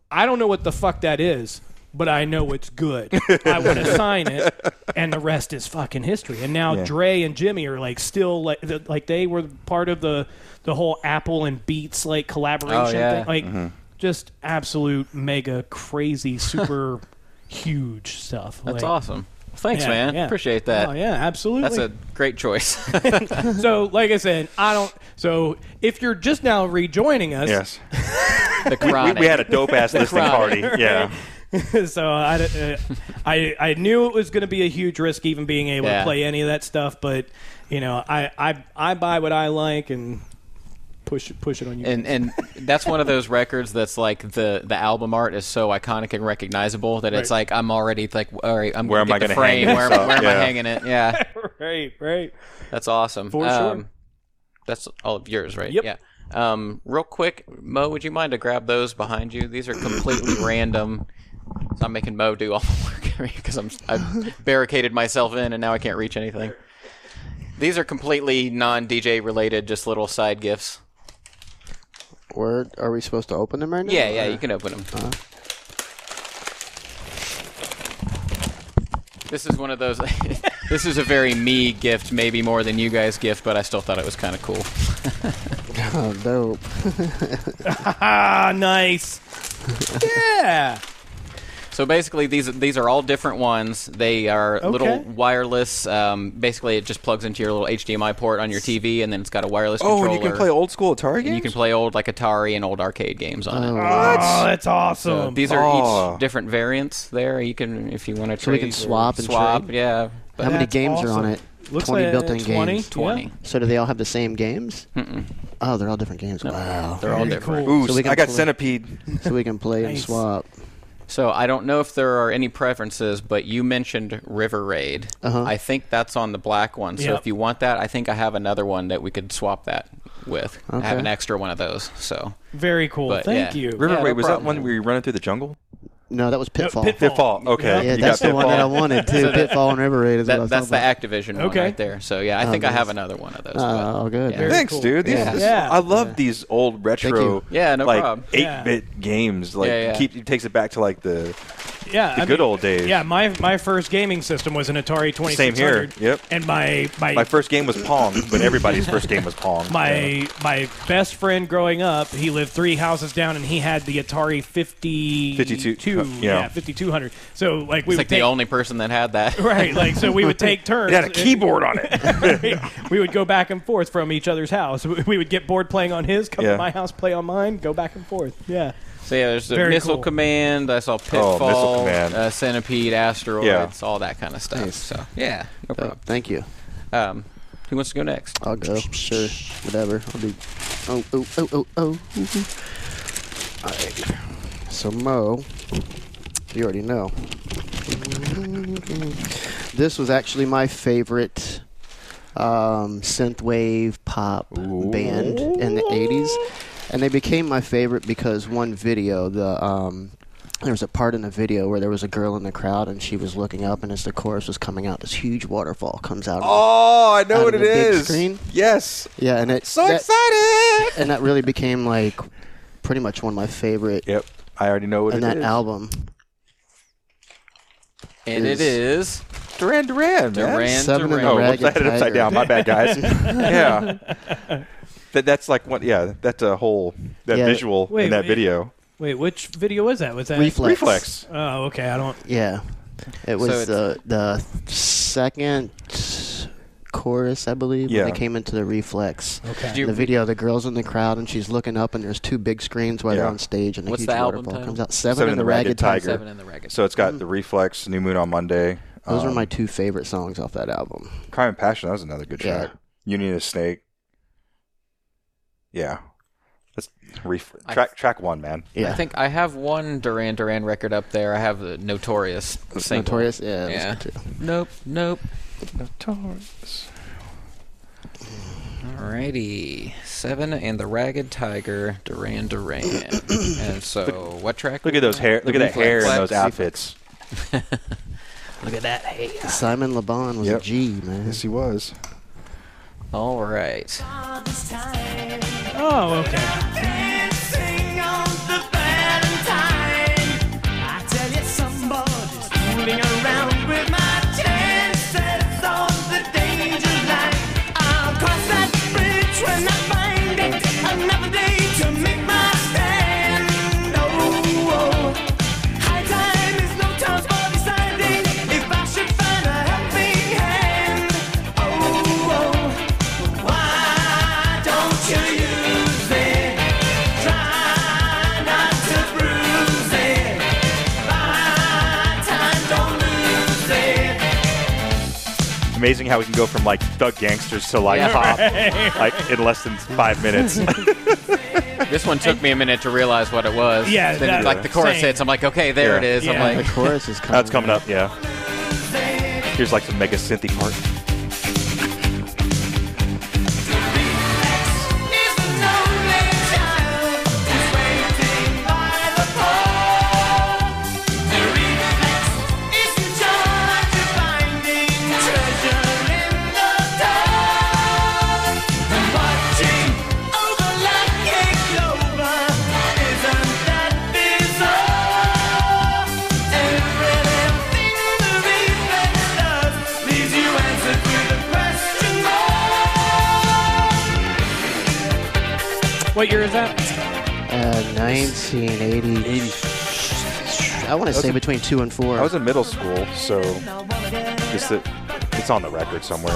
I don't know what the fuck that is, but I know it's good. I want to [laughs] sign it, and the rest is fucking history. And now Yeah. Dre and Jimmy are like still like the, like they were part of the the whole Apple and Beats like collaboration Oh, yeah. thing. Like Mm-hmm. just absolute mega crazy super [laughs] huge stuff. That's Like, awesome. Thanks, yeah, man. yeah. Appreciate that. Oh yeah, absolutely. That's a great choice. [laughs] so like I said, I don't. So if you're just now rejoining us, Yes. [laughs] the We, chronic. we had a dope ass listening party. Yeah. [laughs] so I, uh, I I knew it was going to be a huge risk even being able Yeah. to play any of that stuff, but you know I I, I buy what I like and push it push it on you. and and that's one of those records that's like the the album art is so iconic and recognizable that it's Right. like I'm already like all right I'm Where gonna am get I gonna hang frame this where, up? where am I hanging it yeah [laughs] right right. that's awesome For um, sure. that's all of yours right Yep. yeah um, real quick Mo would you mind to grab those behind you these are completely [laughs] random so I'm making Mo do all the work because I'm I've barricaded myself in and now I can't reach anything these are completely non DJ related just little side gifts Word. Are we supposed to open them right now? yeah yeah or- you can open them Uh-huh. This is one of those. [laughs] this is a very me gift, maybe more than you guys gift, but I still thought it was kind of cool. [laughs] Oh, dope. [laughs] Ah, nice. yeah. So basically, these these are all different ones. They are little wireless. Um, basically, it just plugs into your little HDMI port on your TV, and then it's got a wireless Oh, controller. and you can play old school Atari and games. you can play old like Atari and old arcade games on it. Oh, that's So awesome. these are Oh. each different variants. There, you can if you want to. So we can swap and swap. trade? Yeah, but How many That's games are on it? Looks 20 like built-in 20, games. twenty. Yeah. So do they all have the same games? Mm-mm. Oh, they're all different games. Wow. They're all Very different. cool. Ooh, So we can I got play- Centipede. [laughs] so we can play and swap. So I don't know if there are any preferences, but you mentioned River Raid. Uh-huh. I think that's on the black one. So Yep. if you want that, I think I have another one that we could swap that with. I have Okay. an extra one of those. So Very cool. But, Thank yeah. you. River Yeah, no Raid was that problem. one where you running through the jungle? No, that was Pitfall. Pitfall. Pitfall. Okay. Yep. Yeah, you that's got the one that I wanted too. [laughs] So Pitfall and River Raid is what I that, that's the about. Activision one Okay. right there. So yeah, I Oh, think I have another one of those. Oh, but- good. Yeah. Thanks, cool. dude. These, Yeah. this- Yeah. I love these old retro. Yeah, no like problem. eight-bit games. Like Yeah, yeah. keep it takes it back to like the Yeah, The I good mean, old days. Yeah, my my first gaming system was an Atari Twenty Same here. Yep. And my my My first game was Pong, but everybody's first game was Pong. my Yeah. my best friend growing up, he lived three houses down, and he had the Atari 50 52, yeah. yeah, 5200. So like we It's like take, the only person that had that. [laughs] right, like so we would take [laughs] turns. It had a keyboard on it. [laughs] we would go back and forth from each other's house. We would get bored playing on his, come Yeah. to my house, play on mine, go back and forth. Yeah. So yeah, there's the Very Missile cool. Command. I saw Oh, Pitfall, Missile Command. Uh, Centipede, Asteroids, Yeah. all that kind of stuff. Nice. So yeah, no Uh, problem. thank you. Um, who wants to go next? I'll go. Sure. Whatever. I'll do. Oh, oh, oh, oh, oh. All right. So, Mo, you already know. This was actually my favorite um, synthwave pop band in the 80s. And they became my favorite because one video, the um, there was a part in the video where there was a girl in the crowd and she was looking up, and as the chorus was coming out, this huge waterfall comes out. of the- Oh, I know out what of it big is. screen. Yes. Yeah, and it So that- excited. and that really became like pretty much one of my favorite. Yep. I already know what and it that is. album. And it is- is Duran Duran. Duran Seven Duran. the Oh, Ragged whoops, I had it upside down. My bad, guys. [laughs] [laughs] [laughs] yeah. That, that's like what? Yeah, that's a whole that Yeah. visual Wait, in that wait. video. Wait, which video was that? Was that Reflex. Reflex. Oh, okay. I don't. Yeah, it was it's- the the second chorus, I believe, Yeah. when they came into the Reflex. Okay. Did you- the video, the girl's in the crowd and she's looking up, and there's two big screens while they're Yeah. on stage, and a What's huge the album waterfall title? comes out. Seven, in the Ragged, Tiger. Seven in the Ragged. So it's got the Reflex, New Moon on Monday. Those are um, my two favorite songs off that album. Crime and Passion. That was another good Yeah. track. Union of Snake. Yeah. That's ref- I- track track one, man. Yeah, I think I have one Duran Duran record up there. I have the Notorious. single. Notorious. Yeah, those Yeah. two. Nope. Nope. Notorious. Alrighty. Seven and the Ragged Tiger, Duran Duran. [coughs] and so, what track? Look at those hair. Look at that hair and those outfits. [laughs] Look at that hair. Simon Le Bon was Yep. a G man. Yes, he was. All right. Oh, okay. It. Amazing how we can go from like thug gangsters to like Yeah. pop, [laughs] like in less than five minutes. [laughs] This one took me a minute to realize what it was. Yeah, Then, that- like the chorus same. hits, I'm like, okay, there Yeah. it is. I'm Yeah. The chorus is coming. That's coming up. Yeah. Here's like some mega synthy part. What year is that? Uh, 1980. I want to say in- between two and four. I was in middle school, so just that it's on the record somewhere.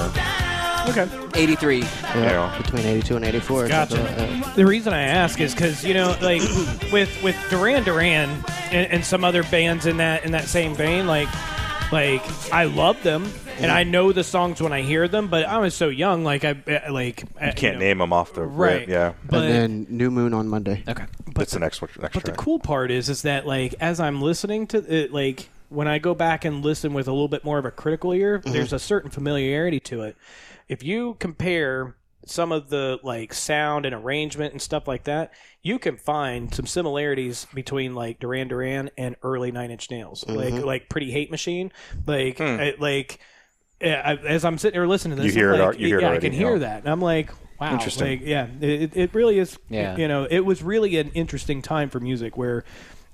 Okay. 83. yeah, yeah. between 82 and 84. Gotcha. something like that. The reason I ask is because you know, like with with Duran Duran and, and some other bands in that in that same vein, like like I love them and I know the songs when I hear them, but I was so young, like I uh, like You can't name them off the Right. rip. Yeah. But and then New Moon on Monday. Okay. That's the next one. Next But the cool part is, is that like as I'm listening to it, like when I go back and listen with a little bit more of a critical ear, Mm-hmm. there's a certain familiarity to it. If you compare some of the like sound and arrangement and stuff like that, you can find some similarities between like Duran Duran and early Nine Inch Nails, like like Pretty Hate Machine, like I- like. I, as I'm sitting there listening to Hmm. You this, hear I'm it like, you hear it yeah, I can hear yeah. that. And I'm like, wow, Interesting. like, yeah, it, it really is. Yeah. you know, it was really an interesting time for music where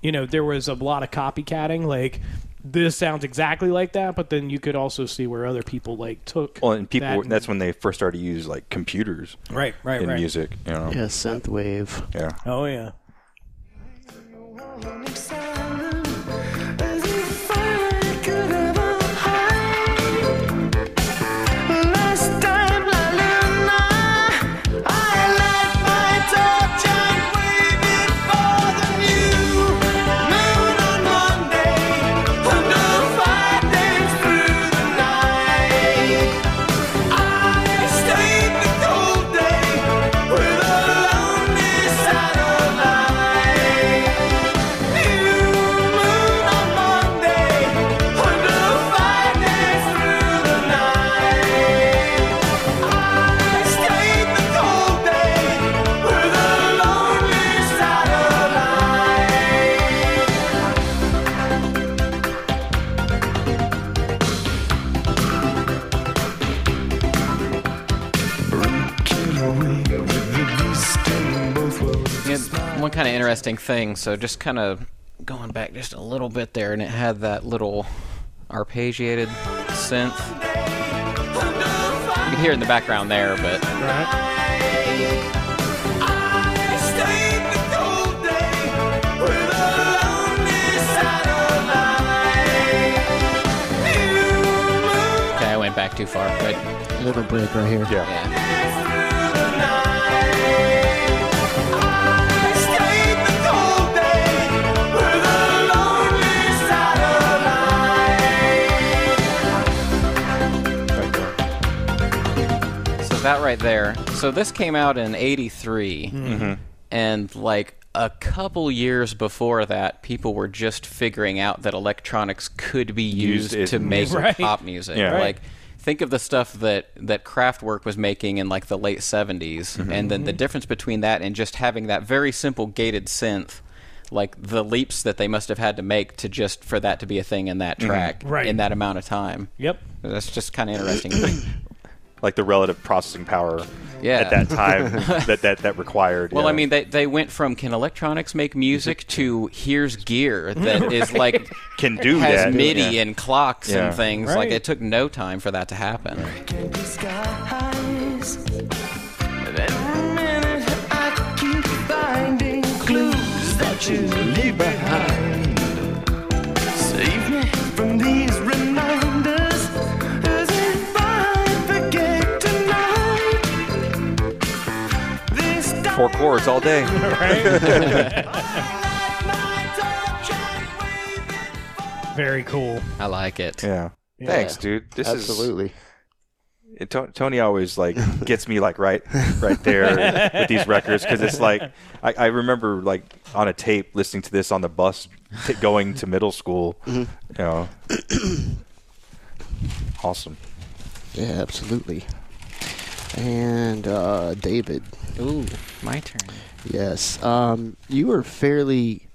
you know, there was a lot of copycatting. Like this sounds exactly like that, but then you could also see where other people like took. Well, and people. that and- that's when they first started to use like computers. Right, right, in right. music. You know. Yeah, synthwave. Yeah. Oh yeah. Yeah, kind of interesting thing. So just kind of going back just a little bit there, and it had that little arpeggiated synth. You can hear it in the background there, but okay, I went back too far. But Little break right here. Yeah. That right there. So this came out in '83, Mhm. and like a couple years before that, people were just figuring out that electronics could be Used used, to make. Right. pop music. Yeah. Right. Like, think of the stuff that that Kraftwerk was making in like the late '70s, Mm-hmm. and then the difference between that and just having that very simple gated synth. Like the leaps that they must have had to make to just for that to be a thing in that Mhm. track Right. in that amount of time. Yep. That's just kind of interesting. [clears throat] Like the relative processing power. Yeah. At that time, [laughs] that that that required. Well, yeah. I mean, they, they went from can electronics make music to here's gear [laughs] that is Right. like Can do has that, MIDI yeah. and clocks Yeah. and things. Like it took no time for that to happen. Finding four chords all day. [laughs] Very cool. I like it. Yeah. Yeah. Thanks, dude. This Absolutely. is it, To- Tony always like gets me like right, right there with these records because it's like I, I remember like on a tape listening to this on the bus t- going to middle school. Mhm. You know, [clears throat] awesome. Yeah, absolutely. And uh, David. Ooh, my turn. Yes. Um, you were fairly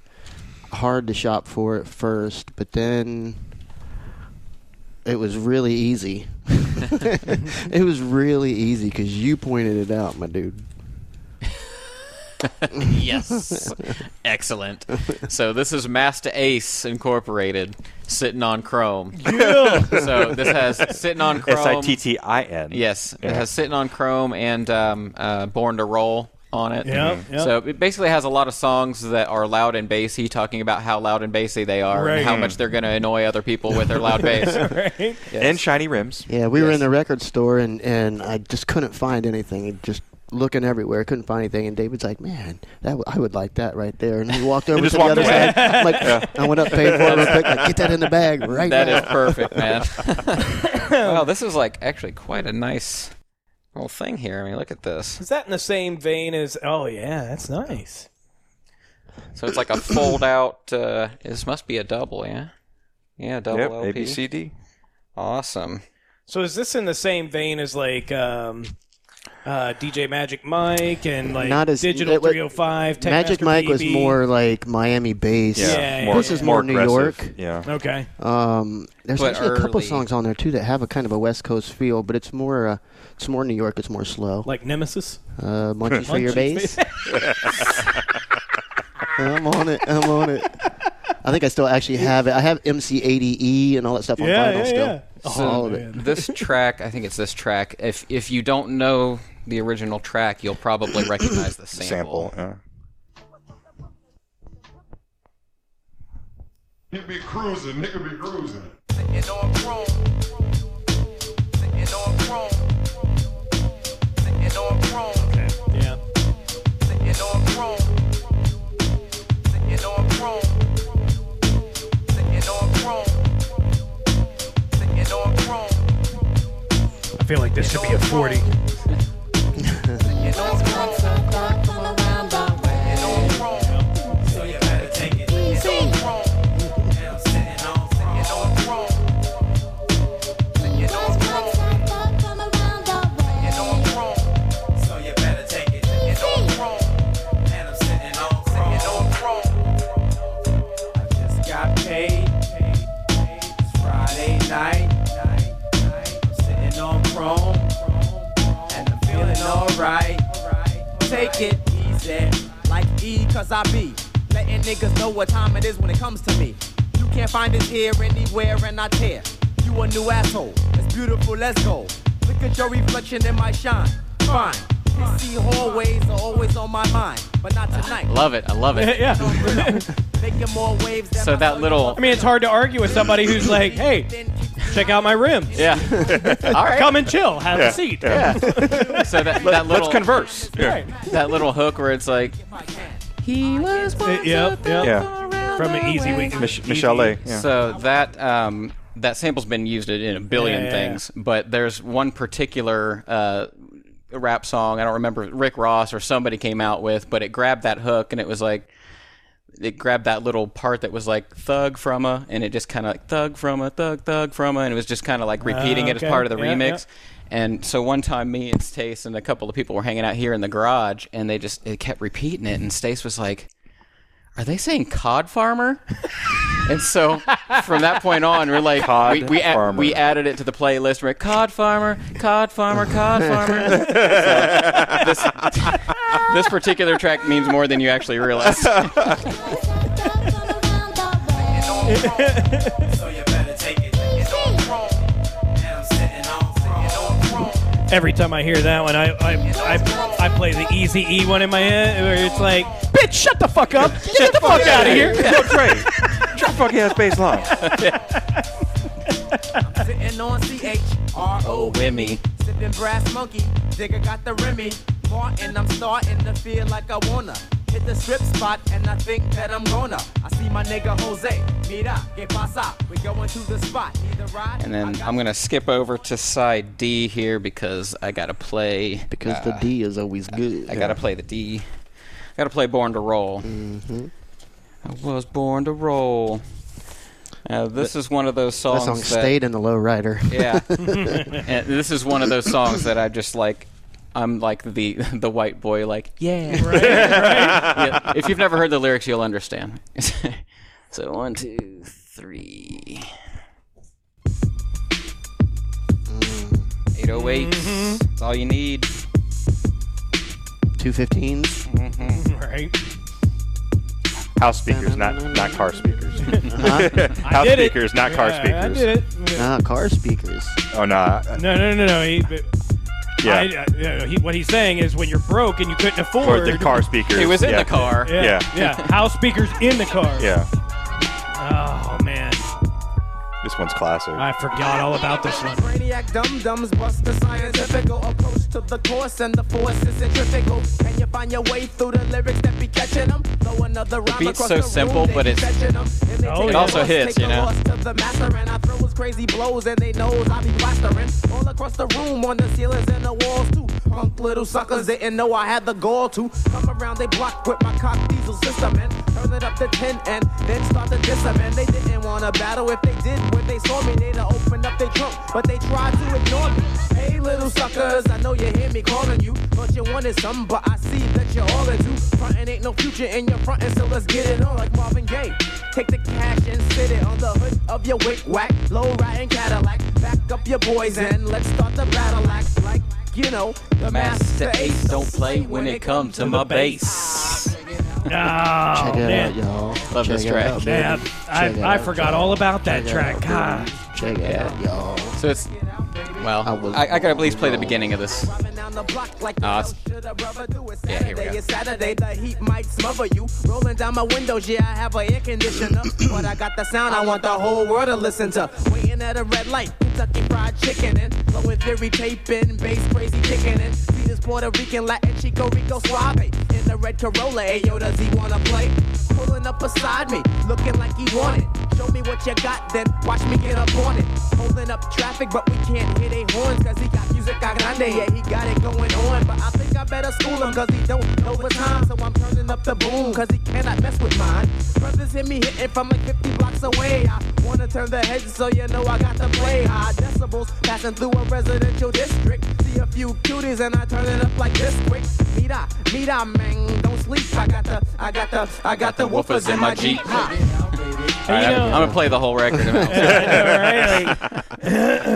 hard to shop for at first, but then it was really easy. [laughs] [laughs] it was really easy because you pointed it out, my dude. [laughs] yes. Excellent. So this is Masta Ace Incorporated sitting on Chrome. Yeah. so this has sitting on Chrome. S-I-T-T-I-N. Yes, Yeah. it has sitting on Chrome and um, uh, Born to Roll on it. Yep, Mhm. yep. So it basically has a lot of songs that are loud and bassy, talking about how loud and bassy they are Right. and how much they're going to annoy other people with their loud [laughs] bass. right? And shiny rims. Yeah, we were in the record store and, and I just couldn't find anything. It just looking everywhere, couldn't find anything. And David's like, "Man, that w- I would like that right there." And he walked [laughs] over to just the other away. side. I'm like, Yeah. I went up, paid for it real quick. Like, get that in the bag right That now. is perfect, man. [laughs] [laughs] wow, this is like actually quite a nice little thing here. I mean, look at this. Is that in the same vein as? Oh yeah, that's nice. So it's like a fold out. Uh, this must be a double, yeah. Yeah, double Yep, LP. ABCD. Awesome. So is this in the same vein as like um, uh, DJ Magic Mike and like Not as Digital it was- 305? Magic Techmaster Mike was more like Miami bass. Yeah, Yeah, more, this is more, New. York. Yeah. Okay. Um, there's But actually a couple songs on there too that have a kind of a West Coast feel, but it's more uh, it's more New York. It's more slow. Like Nemesis. Uh, Munchies [laughs] for your bass. [laughs] I'm on it. I'm on it. I think I still actually have it. I have MC80E E and all that stuff on Yeah, vinyl yeah, still. yeah. So all of it. this [laughs] track, I think it's this track. If if you don't know the original track, you'll probably [coughs] recognize the sample. Sample. Yeah. He be cruising, nigga be cruising. 40. Love it. I love it. yeah. Making more waves than So that little I mean, it's hard to argue with somebody who's like, hey, check out my rims. yeah. [laughs] All right. Come and chill. Have Yeah. a seat. Yeah. [laughs] so that, that little. Let's little converse. Right. that little hook where it's like he was Uh, yep, yep. Yeah. From an easy week. Mich- Michelle A. Yeah. So that um, that sample's been used in a billion Yeah, yeah, things, but there's one particular uh, rap song. I don't remember Rick Ross or somebody came out with, but it grabbed that hook and it was like it grabbed that little part that was like thug from a, and it just kind of like thug from a, thug thug from a, and it was just kind of like ah, repeating it as part of the Yeah, remix. And so one time, me and Stace and a couple of people were hanging out here in the garage, and they just they kept repeating it, and Stace was like, "Are they saying cod farmer?" [laughs] and so from that point on, we're like, Cod we we, add- farmer. we added it to the playlist. We're like, cod farmer, cod farmer, cod [laughs] farmer. So this [laughs] this particular track means more than you actually realize. Every time I hear that one, I I, I, I play the easy E one in my head where it's like, bitch, shut the fuck up. Get the fuck out of here. Yo, Trey. Drop fucking ass bass line. Sitting on C-H-R-O. Wimmy. Sipping brass monkey. Digger got the Remy. Martin, I'm starting to feel like I wanna hit the strip spot, and I think that I'm gonna. I see my nigga Jose. Mira, que pasa? We going to the spot. Either ride. And then I'm gonna skip over to side D here because I gotta play Because the uh, D is always good. I gotta play the D. I gotta play Born to Roll. Mm-hmm. I was born to roll. Uh, this is one of those That songs song that stayed in the low rider. yeah. [laughs] and this is one of those songs that I just like. I'm like the the white boy, like yeah. Right, [laughs] right. Yeah, If you've never heard the lyrics, you'll understand. [laughs] so one, two, three. Eight oh eight. That's all you need. Two Mm-hmm. Right. House speakers, not not car speakers. [laughs] Uh-huh. House did it. speakers, not car Yeah, speakers. I did it. Ah, car speakers. Oh no. No, no, no, no. He, but Yeah. I, uh, yeah, he, what he's saying is when you're broke and you couldn't afford Or the car speakers. He was in yeah. the car. Yeah, Yeah. yeah. [laughs] House speakers in the car. Yeah. Man, This one's classic. I forgot all about this one. Brainiac dum dums bust the scientific approach to the course and the force is centrifugal. Can you find your way through the lyrics that be catching them? Throw another rhyme beat's so the simple, room, but they it's- fetching 'em. And Oh, take It also hits, take you the know? to the master and I throw his crazy blows and they knows I be plastering all across the room on the ceilings and the walls too. Punk little suckers didn't know I had the gall to come around they block with my cock diesel system and turn it up to 10 and then start to diss 'em. And they didn't wanna battle if they did when they saw me they'd have opened up their trunk but they tried to ignore me. Hey little suckers, I know you hear me calling you. Thought you wanted some, but I see that you're all into frontin' ain't no future in your frontin', so let's get it on like Marvin Gaye. Take the cash and sit it on the hood of your wick whack, low riding Cadillac. Back up your boys and let's start the battle act like you know the Masta Ace don't play when it comes to my bass. Oh, Check it oh, man. out, y'all. Love Check this it track. out, baby. Yeah, I, Check it I out, forgot y'all. all about that Check it track. out, God. baby. Check it out, y'all. So it's well, I was I, I gotta at least play the beginning of this. Uh, uh, it's- yeah, here we go. Saturday, the heat might smother you. Rolling down my windows, yeah, I have an air conditioner. [clears throat] but I got the sound I want the whole world to listen to. Waiting at a red light, Kentucky fried chicken and flowing theory taping, bass crazy kicking in. See this Puerto Rican Latin Chico Rico Suave in the red Corolla. Hey, yo, does he wanna play? Pulling up beside me, looking like he wanted. Show me what you got, then watch me get up on it. Holding up traffic, but we can't hear they horns, cause he got music a grande, yeah, he got it going on. But I think I better school him, cause he don't know the time. So I'm turning up the boom, cause he cannot mess with mine. Brothers hear me hitting from like 50 blocks away. I wanna turn the heads so you know I got to play high decibels, passing through a residential district. See a few cuties and I turn it up like this quick. Mira, mira, man, don't sleep. I got the, I got the, I got the woofers in my Jeep. Ha. [laughs] All right, you I'm, know- I'm gonna play the whole record. [laughs] [laughs] now.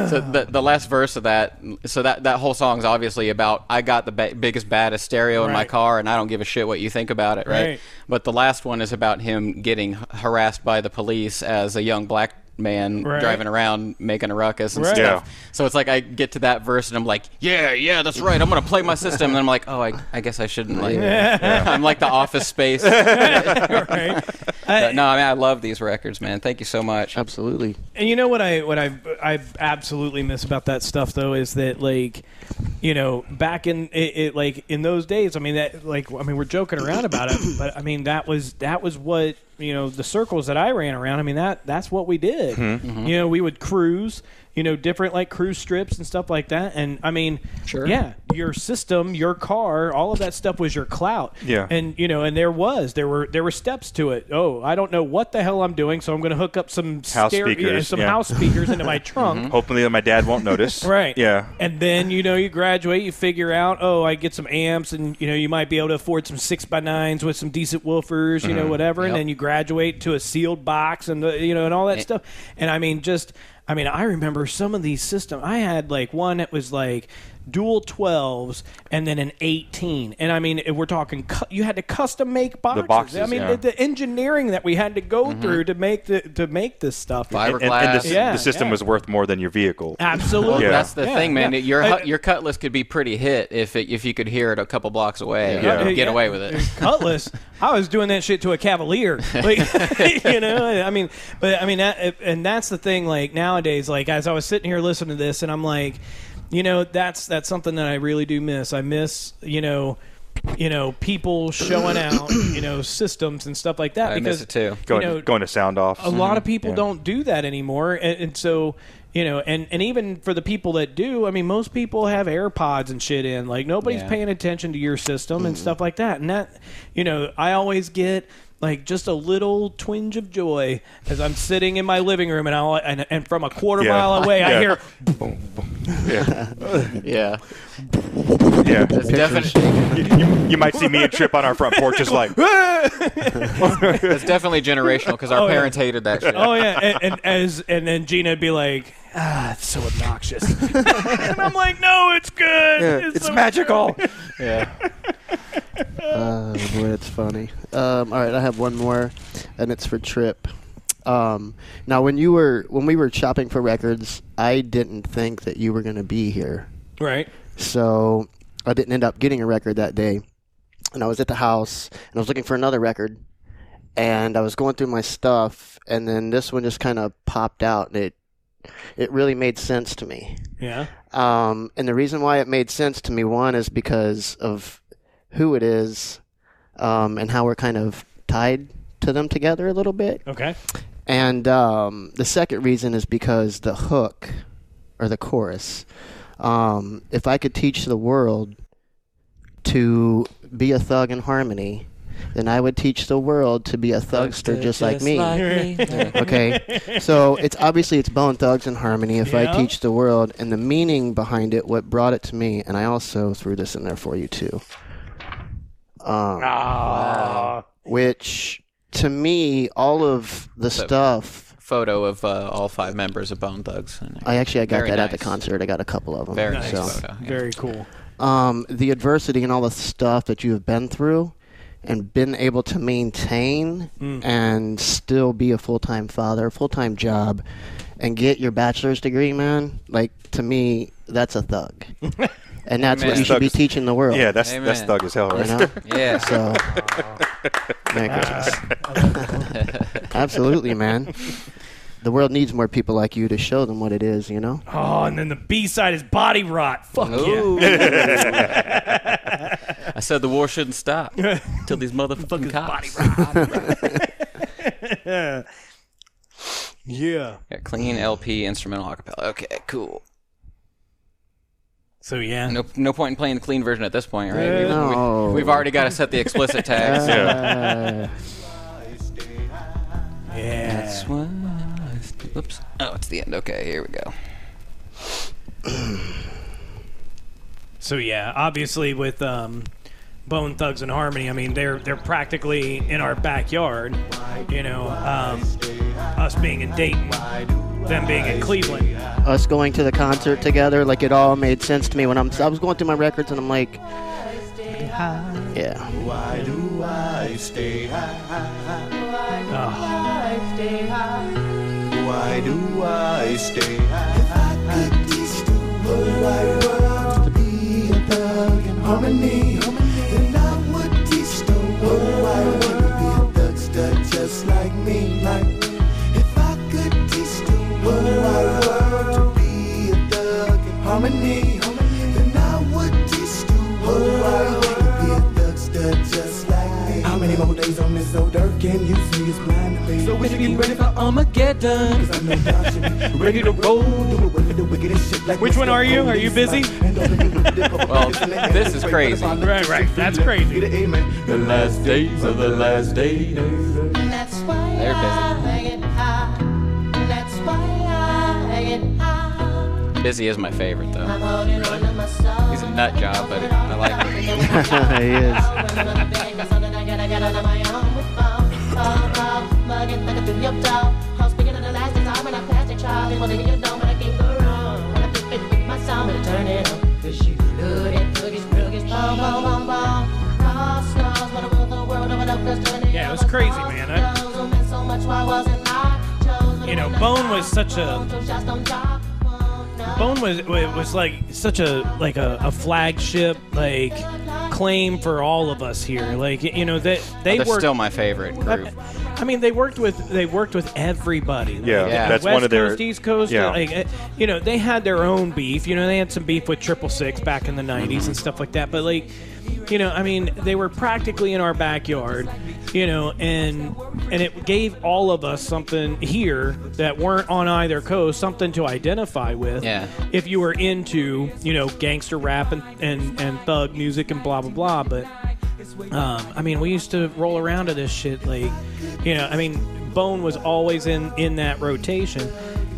so the the last verse of that, so that that whole song's obviously about I got the ba- biggest baddest stereo in my car, and I don't give a shit what you think about it, right? Right. But the last one is about him getting harassed by the police as a young black man Right. driving around making a ruckus and Right. stuff. Yeah. So it's like I get to that verse and I'm like, yeah, yeah, that's right. I'm gonna play my system, and I'm like, oh, I, I guess I shouldn't. Like, I'm like the Office Space. [laughs] right. But no, I mean I love these records, man. Thank you so much. Absolutely. And you know what I what I I absolutely miss about that stuff though is that like you know back in it, it like in those days I mean that like I mean we're joking around about it but I mean that was that was what you know the circles that I ran around I mean that that's what we did. Hmm. You know we would cruise you know different like cruise strips and stuff like that and I mean Sure. yeah your system your car all of that stuff was your clout Yeah. and you know and there was there were there were steps to it oh I don't know what the hell I'm doing so I'm going to hook up some House stereo- yeah, speakers, some yeah. house speakers into my [laughs] trunk. Hopefully, my dad won't notice. [laughs] Right. Yeah. And then, you know, you graduate, you figure out, oh, I get some amps, and, you know, you might be able to afford some six by nines with some decent woofers, you Mm-hmm. know, whatever. And then you graduate to a sealed box and, the, you know, and all that Eh. stuff. And I mean, just, I mean, I remember some of these systems. I had like one that was like, dual 12s and then an 18 and i mean if we're talking cu- you had to custom make boxes, boxes, i mean yeah. the, the engineering that we had to go Mm-hmm. through to make the to make this stuff And, and the, Fiberglass. Yeah, the system yeah. was worth more than your vehicle. absolutely Yeah. That's the Yeah, thing, man. yeah. Your I- your cutlass could be pretty hit if it, if you could hear it a couple blocks away. Yeah. and get yeah. away with it. [laughs] Cutlass. I was doing that shit to a Cavalier. [laughs] Like, [laughs] you know, I mean, but I mean, that, and that's the thing. Like nowadays, like as I was sitting here listening to this, and I'm like, you know, that's that's something that I really do miss. I miss, you know. You know, people showing out, [clears throat] you know, systems and stuff like that. I because miss it too. Going, you know, going to sound off. a lot of mm-hmm. people Yeah. don't do that anymore and, and so you know and, and even for the people that do i mean most people have airpods and shit in like nobody's Yeah. paying attention to your system and mm-hmm. stuff like that and that you know i always get like just a little twinge of joy as i'm sitting in my living room and i and, and from a quarter Yeah. mile away i Yeah. hear Yeah. Yeah, yeah. it's definitely you, you- you might see me and Trip on our front porch just like, [laughs] it's definitely generational because our Oh, yeah. parents hated that shit. oh yeah and, and as and then gina would be like ah it's so obnoxious [laughs] and i'm like no it's good yeah, it's so magical. Yeah, [laughs] Oh boy, it's funny. Um, all right, I have one more, and it's for Trip. Um, now, when you were when we were shopping for records, I didn't think that you were going to be here, right so I didn't end up getting a record that day. And I was at the house, and I was looking for another record, and I was going through my stuff, and then this one just kind of popped out, and it it really made sense to me. yeah Um, and the reason why it made sense to me, one, is because of who it is um, and how we're kind of tied to them together a little bit. okay And um, the second reason is because the hook or the chorus. Um, if I could teach the world to be a thug in harmony, then I would teach the world to be a thugster just, like me. [laughs] okay so it's obviously it's Bone Thugs-n-Harmony if i teach the world and the meaning behind it what brought it to me and i also threw this in there for you too um, Ah. which to me all of the So- stuff photo of uh, all five members of Bone Thugs. in i actually i got Very that at the concert i got a couple of them Very Nice. nice so photo. yeah. Very cool. um, the adversity and all the stuff that you have been through and been able to maintain Mm. and still be a full time father, full time job, and get your bachelor's degree, man, like to me, that's a thug. [laughs] and that's Amen. what you should be teaching the world. Yeah, that's- that's thug as hell, You right know? [laughs] Yeah. So, [laughs] Merry Christmas. [laughs] Absolutely, man. The world needs more people like you to show them what it is, you know? Oh, and then the B side is Body Rott. Fuck Ooh. yeah. I said the war shouldn't stop till these motherfucking cops. yeah. Yeah. Yeah, clean LP instrumental acapella. Okay, cool. So yeah, no no point in playing the clean version at this point, right? Uh, We've- No. We, have already got to set the explicit [laughs] tags. Uh, Yeah. That's why. I st- Oh, it's the end. Okay, here we go. So yeah, obviously with um, Bone Thugs-n-Harmony, I mean they're they're practically in our backyard. You know, um, us being in Dayton, them being in Cleveland. us going to the concert together, like it all made sense to me when I'm. I was going through my records and I'm like, yeah. Why do I stay high? Why do I stay high Why do I stay high? If I could teach the whole wide world to be a thug in harmony, then I would wide world to be a just like me. Like if I could teach the world to be a thug harmony, then I would teach the world me. How many more days on this old earth can you see is blind? So we should get ready for Armageddon. Cause I know y'all should be [laughs] ready to roll. Do the wicked, the wickedest shit like Which one are you? Are you Bizzy? [laughs] Well, this is crazy. Right, right. That's crazy. The last days of the last days. That's why They're busy. I get high. That's why I get high. Bizzy is my favorite though. Really? He's a nut job, but I'm holding I is. Yeah, it was crazy, man. I, you know, Bone was such a Bone was was like such a like a, a flagship like claim for all of us here. Like you know they they They're worked. still my favorite group. I mean, they worked with they worked with everybody. Yeah, Like, Yeah. that's West one of their- Coast, East Coast. yeah. Like, uh, you know, they had their own beef. You know, they had some beef with Triple Six back in the '90s Mm-hmm. and stuff like that. But like, you know, I mean, they were practically in our backyard. You know, and and it gave all of us something here that weren't on either coast, something to identify with. Yeah. If you were into, you know, gangster rap and and, and thug music and blah blah blah, but. Um, I mean, we used to roll around to this shit, like, you know. I mean, Bone was always in in that rotation,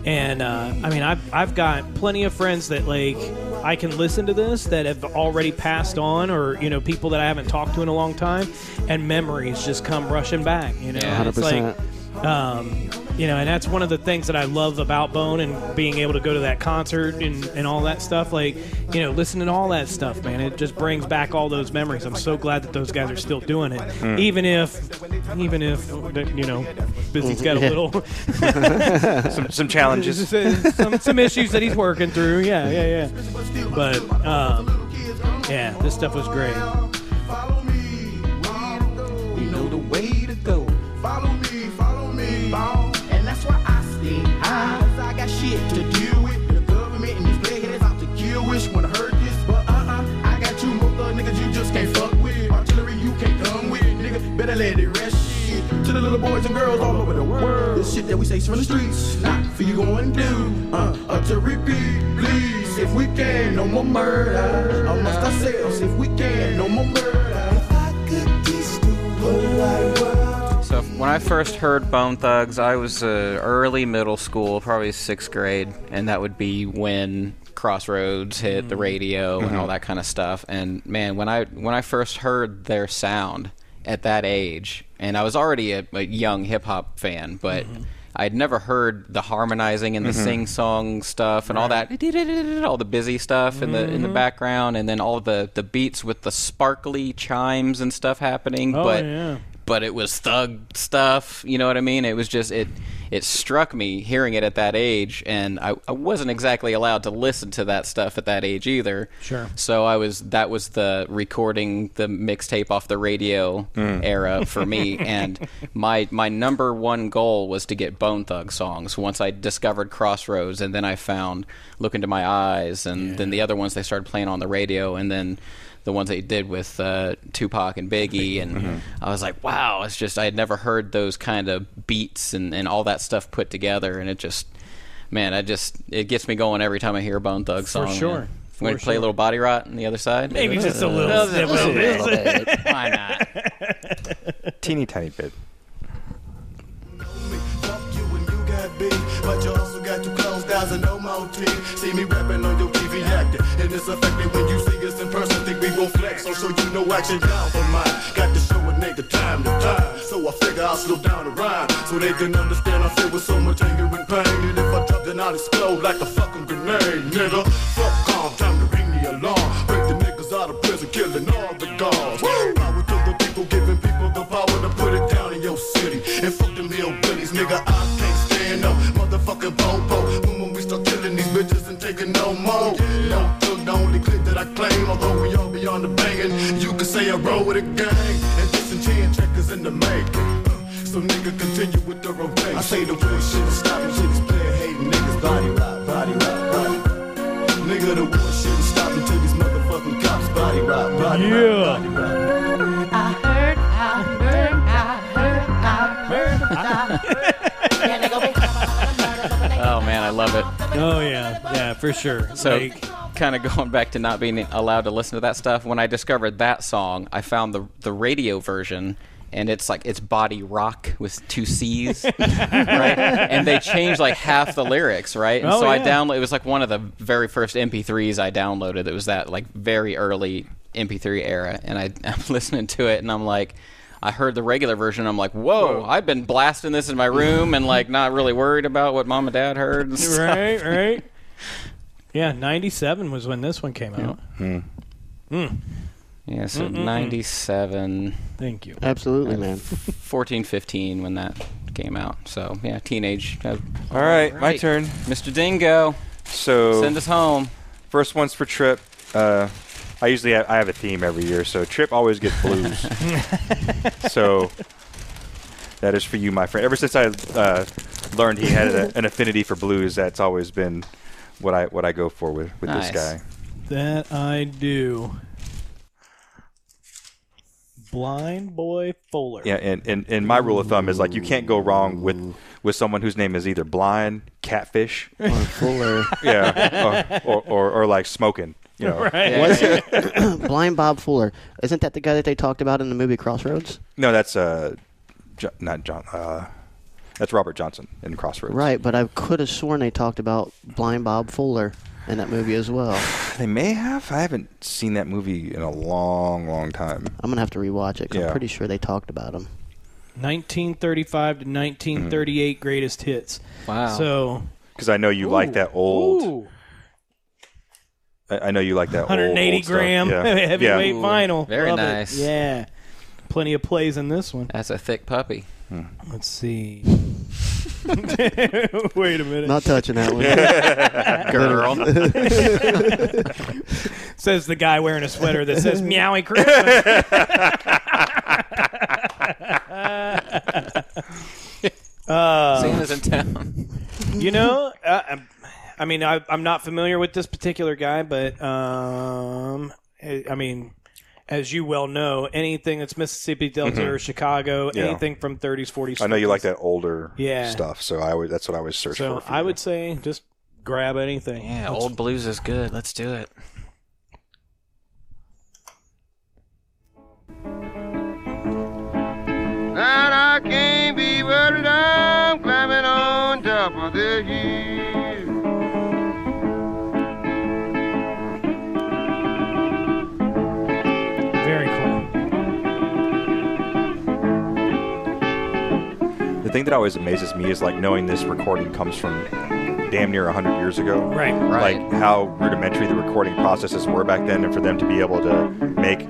and uh, I mean, I've I've got plenty of friends that like I can listen to this that have already passed on, or you know, people that I haven't talked to in a long time, and memories just come rushing back. You know, Yeah. it's like. Um, you know, and that's one of the things that I love about Bone and being able to go to that concert and, and all that stuff. Like, you know, listening to all that stuff, man, it just brings back all those memories. I'm so glad that those guys are still doing it, Mm. even if, even if, you know, Bizzy's got a little [laughs] Some- some challenges. [laughs] some some issues that he's working through. Yeah, yeah, yeah. But um, yeah, this stuff was great. We know way to go. Follow me, follow me. High. 'Cause I got shit to deal with. The government and these playheads out to kill. Wish wanna heard this, but uh-uh. I got two more thug niggas you just can't fuck with. Artillery you can't come with. Nigga, better let it rest. Shit. To the little boys and girls all over the world. This shit that we say from the streets. Not for you go and do. Uh, uh, to repeat, please. If we can, no more murder. Amongst ourselves, if we can, no more murder. If I could teach the world. When I first heard Bone Thugs, I was uh, early middle school, probably sixth grade, and that would be when Crossroads hit the radio and all that kind of stuff. And man, when I when I first heard their sound at that age, and I was already a, a young hip hop fan, but I'd never heard the harmonizing and the Mhm. sing song stuff and all that, all the busy stuff in the in the background, and then all the the beats with the sparkly chimes and stuff happening. Oh, but yeah. But it was thug stuff. You know what I mean? It was just it. It struck me hearing it at that age, and I, I wasn't exactly allowed to listen to that stuff at that age either. Sure. So I was that was the recording the mixtape off the radio Mm. era for me, [laughs] and my my number one goal was to get Bone Thug songs. Once I discovered Crossroads, and then I found Look into My Eyes, and then the other ones they started playing on the radio, and then the ones they did with uh, Tupac and Biggie, and Mm-hmm. I was like, wow, it's just I had never heard those kind of beats and, and all that stuff put together, and it just, man, I just it gets me going every time I hear a Bone Thug song. For song. sure. You want For to play a little Body Rott on the other side? Maybe just a little Just snip of it. bit. [laughs] Why not? Teeny tiny bit. But you also got two closed doors and no more team. See me rapping on your TV acting. And it's effective when you see we gon' flex, oh, so show you no action down for mine. Got to show a nigga time to time. So I figure I'll slow down the rhyme. So they can understand I feel with so much anger and pain. And if I drop, then I'll explode like a fucking grenade, nigga. Fuck calm, time to ring the alarm. Break the niggas out of prison, killing all the guards. Power to the people, giving people the power to put it down in your city. And fuck them hillbillies, nigga. I can't stand no motherfucking popo. On the banging, you can say I roll with a gang. And disenchant checkers in the making. So nigga continue with the rotation. I say the war shouldn't stop until these player hating niggas body rock, body rock, body. Nigga, the war shouldn't stop until these motherfucking cops body rock, body Yeah. rock, body rock. Oh yeah, yeah, for sure. So, Like- kind of going back to not being allowed to listen to that stuff. When I discovered that song, I found the the radio version, and it's like it's body rock with two C's, [laughs] right? And they changed like half the lyrics, right? And Oh, so I yeah. download. It was like one of the very first MP3s I downloaded. It was that like very early MP3 era, and I, [laughs] I'm listening to it, and I'm like. I heard the regular version. I'm like, whoa! I've been blasting this in my room and like not really worried about what mom and dad heard. And stuff. right, right. [laughs] Yeah, '97 was when this one came out. Hmm. Mm. Yeah, so Mm-mm-mm. 97. Thank you. Absolutely, man. 14, 15 when that came out. So, yeah, teenage. Uh, All right, my turn. Mr. Dingo. So Send us home. First one's for Trip. Uh, I usually have, I have a theme every year, so Trip always gets blues. [laughs] so that is for you, my friend. Ever since I uh, learned he had a, an affinity for blues, that's always been what I what I go for with with Nice. this guy. That I do. Blind Boy Fuller. Yeah, and, and, and my rule of thumb is like you can't go wrong with with someone whose name is either blind, catfish, Or Fuller. [laughs] yeah, or, or, or, or like smoking. You know, [laughs] Was it [laughs] Blind Bob Fuller? Isn't that the guy that they talked about in the movie Crossroads? No, that's uh, jo- not John. Uh, that's Robert Johnson in Crossroads. Right, but I could have sworn they talked about Blind Bob Fuller in that movie as well. [sighs] They may have. I haven't seen that movie in a long, long time. I'm gonna have to rewatch it. 'cause Yeah. I'm pretty sure they talked about him. 1935 to 1938 greatest hits. Wow. So Because I know you like that old. Ooh. I, I know you like that old- 180 old stuff. gram Yeah. [laughs] heavyweight yeah. vinyl. Very Love it. nice. Yeah. Plenty of plays in this one. That's a thick puppy. Let's see. [laughs] [laughs] Wait a minute. Not touching that one. Girl. says the guy wearing a sweater that says Meowie Christmas. uh, Santa's in town. you know, I'm- I mean, I, I'm not familiar with this particular guy, but um, I I mean, as you well know, anything that's Mississippi Delta Mhm. or Chicago, Yeah. anything from 30s, 40s. I know you like that older Yeah. stuff, so I always, that's what I always search So for. for I you. would say just grab anything. Yeah, Let's- old blues is good. Let's do it. And I can't be worried, I'm climbing on top of the hill. Thing that always amazes me is like knowing this recording comes from damn near 100 years ago. Right. Right. Like how rudimentary the recording processes were back then, and for them to be able to make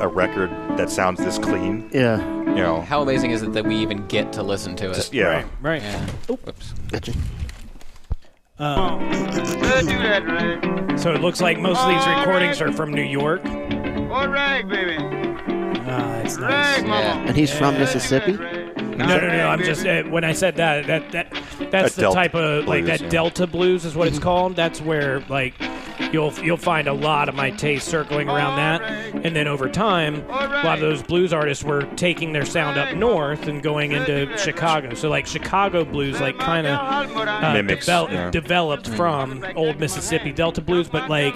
a record that sounds this clean. Yeah. You know. How amazing is it that we even get to listen to it? Just- yeah. Right. Yeah. Oops. Gotcha. Um, Let's do that, right? so it looks like most of these recordings are from New York. All right, baby. Ah, it's nice. Right, mama. And he's from Mississippi? No, no, no. I'm just uh, when I said that that that that's A the Delta type of like blues, that yeah. Delta blues is what it's called. That's where like you'll you'll find a lot of my taste circling around that, and then over time, a lot of those blues artists were taking their sound up north and going into Chicago. So like Chicago blues, like kind of uh, Mimics, devel- yeah. developed from old Mississippi Delta blues, but like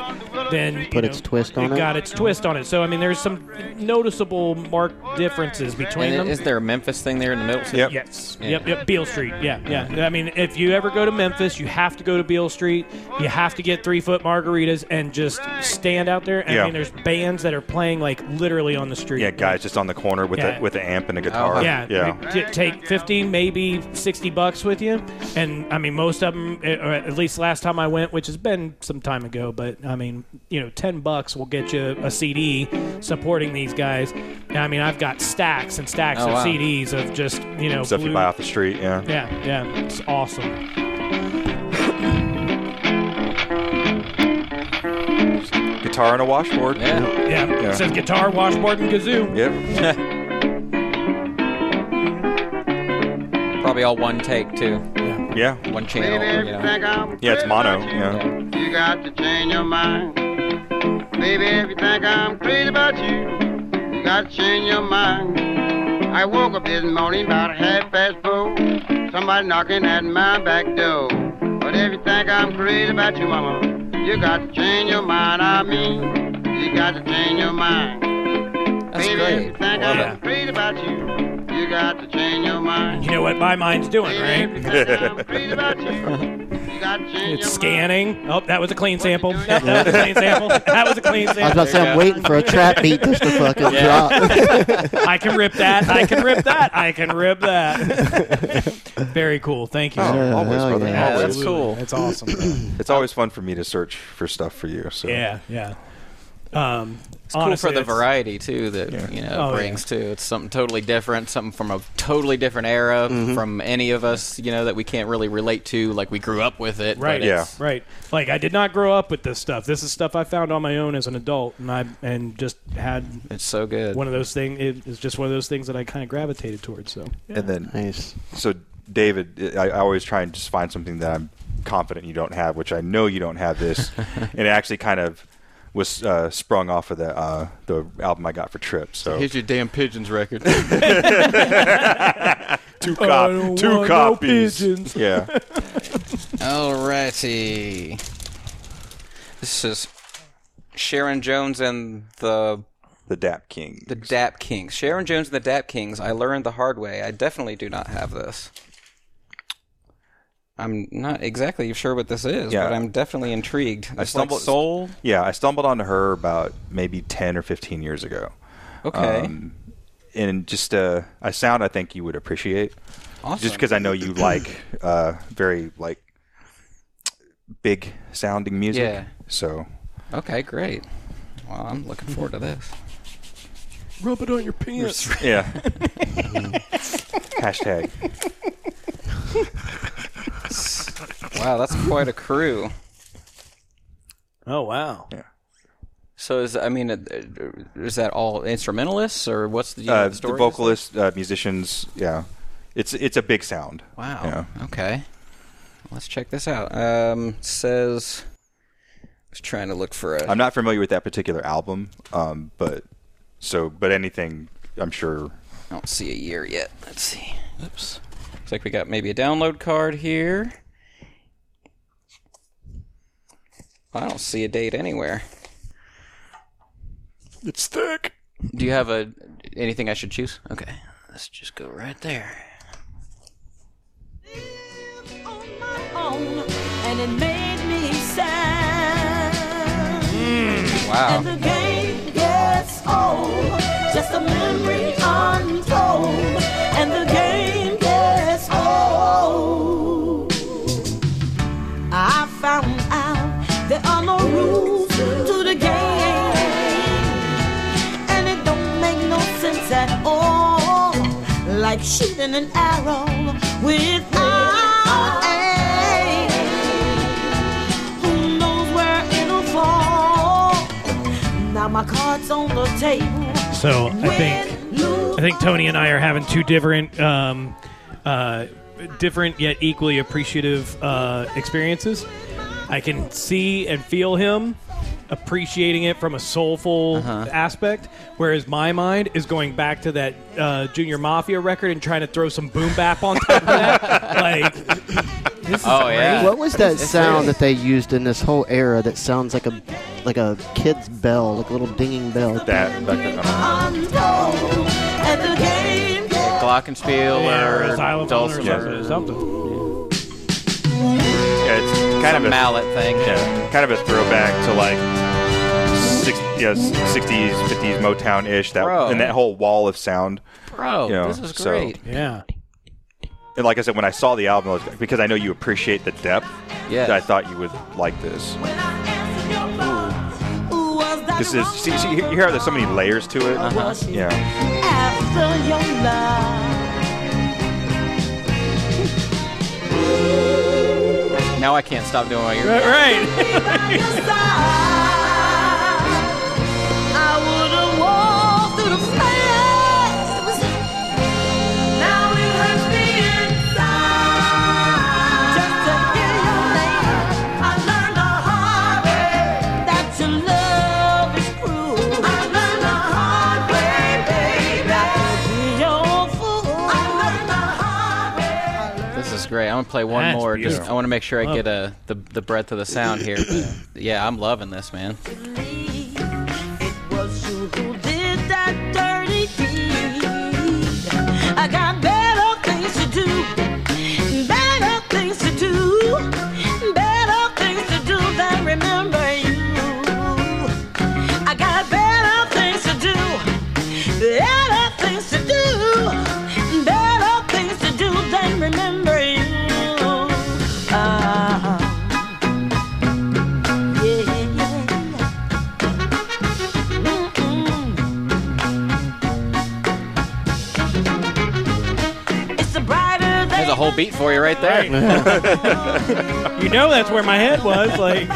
then you Put know, its twist on it it? got its twist on it. So I mean, there's some noticeable marked differences between And them. is there a Memphis thing there in the middle? Yep. Yes. Yeah. Yep. Yep. Beale Street. Yeah. Yeah. I mean, if you ever go to Memphis, you have to go to Beale Street. You have to get three foot margaritas and just stand out there. And Yeah. I mean, there's bands that are playing like literally on the street. Yeah, guys just on the corner with Yeah. a with an amp and a guitar. Oh, Yeah, yeah. T- take fifteen, maybe sixty bucks with you, and I mean most of them, eh, or at least last time I went, which has been some time ago, but I mean you know ten bucks will get you a CD supporting these guys. And, I mean I've got stacks and stacks Oh, of wow. CDs of just you know Stuff you buy off the street. Yeah. yeah, yeah, it's awesome. Guitar and a washboard. Yeah. Yeah, Yeah. it says guitar, washboard, and kazoo. Yep. [laughs] Probably all one take too. Yeah. One channel. if You you know. Yeah, it's mono. you, Yeah. You got to change your mind. Baby, if you think I'm crazy about you, you got to change your mind. I woke up this morning about half past four. Somebody knocking at my back door. But if you think I'm crazy about you, mama, you got to change your mind. I mean, you got to change your mind. That's Baby, if you think Yeah. I'm crazy about you, you got to change your mind. You know what my mind's doing, Baby, right? if you think I'm crazy about you, [laughs] you got to change It's scanning. Oh, [laughs] that was a clean sample. That was a clean sample. That was a clean sample. I was about to say, I'm waiting for a trap beat just to fucking Yeah. drop. [laughs] I can rip that. I can rip that. I can rip that. [laughs] Very cool. Thank you. Oh, sir. always, hell brother. yeah. Yeah, always. that's cool. That's awesome. [clears throat] It's always fun for me to search for stuff for you. So yeah, yeah. Um, It's cool for the variety too that you know Oh, brings too. It's something totally different, something from a totally different era Mm-hmm. from any of us, you know, that we can't really relate to. Like we grew up with it, Right. But it's, Right. Like I did not grow up with this stuff. This is stuff I found on my own as an adult, and I and just had It's so good. one of those things. It is just one of those things that I kind of gravitated towards. So And then Nice. so David, I, I always try and just find something that I'm confident you don't have, which I know you don't have this, [laughs] and it actually kind of was uh, sprung off of the uh, the album I got for Trip. So Here's your damn pigeons record. [laughs] [laughs] two cop, don't two want no copies. Yeah, [laughs] Alrighty. This is Sharon Jones and the the Dap King. the Dap Kings. Sharon Jones and the Dap Kings. I learned the hard way. I definitely do not have this. I'm not exactly sure what this is, Yeah. but I'm definitely intrigued. I stumbled- like soul. Yeah, I stumbled onto her about maybe ten or fifteen years ago. Okay. Um, and just uh, a sound I think you would appreciate. Awesome. Just because I know you like [clears throat] uh, very like big sounding music. Yeah. So Okay, great. Well, I'm looking forward to this. rub it on your pants. yeah. [laughs] Hashtag. [laughs] Wow, that's quite a crew. Oh wow. Yeah. So is I mean, uh, is that all instrumentalists or what's the, you Uh, the the vocalists, uh, musicians. Yeah. It's it's a big sound. Wow. Yeah. Okay. Let's check this out. Um, says. I was trying to look for a. I'm not familiar with that particular album, um, but so but anything I'm sure. I don't see a year yet. Let's see. Oops. Looks like we got maybe a download card here. I don't see a date anywhere. It's thick. Do you have a anything I should choose? Okay, let's just go right there. and it made me sad. Mm, wow. And the game gets old, just a memory untold. And the rules to the game, and it don't make no sense at all. Like shooting an arrow without aim. Who knows where it'll fall? Now my cards on the table. So I think I think Tony and I are having two different, um, uh, different yet equally appreciative uh, experiences. I can see and feel him appreciating it from a soulful Uh-huh. aspect, whereas my mind is going back to that uh, Junior Mafia record and trying to throw some boom bap on top of that. [laughs] like, this is Oh, great. What was that sound that they used in this whole era that sounds like a like a kid's bell, like a little dinging bell? That, At the. Glockenspiel Yeah, or or or something. Yeah, it's kind Some of a mallet thing. Yeah, kind of a throwback to like six, yeah, sixties, fifties Motown ish. That Bro. and that whole wall of sound. Bro, you know, this is so- great. Yeah. and like I said, when I saw the album, I was, because I know you appreciate the depth. Yes. I thought you would like this. This is see, see you hear how there's so many layers to it. Uh-huh. Yeah. After your love. Now I can't stop doing what you're doing. Right. [laughs] [laughs] This is great. I want to play one That's more. Just. I want to make sure I Love get a uh, the, the breadth of the sound here. But yeah, I'm loving this, man. Brighter There's a whole beat for you right there. [laughs] you know that's where my head was. [laughs] Like, [laughs]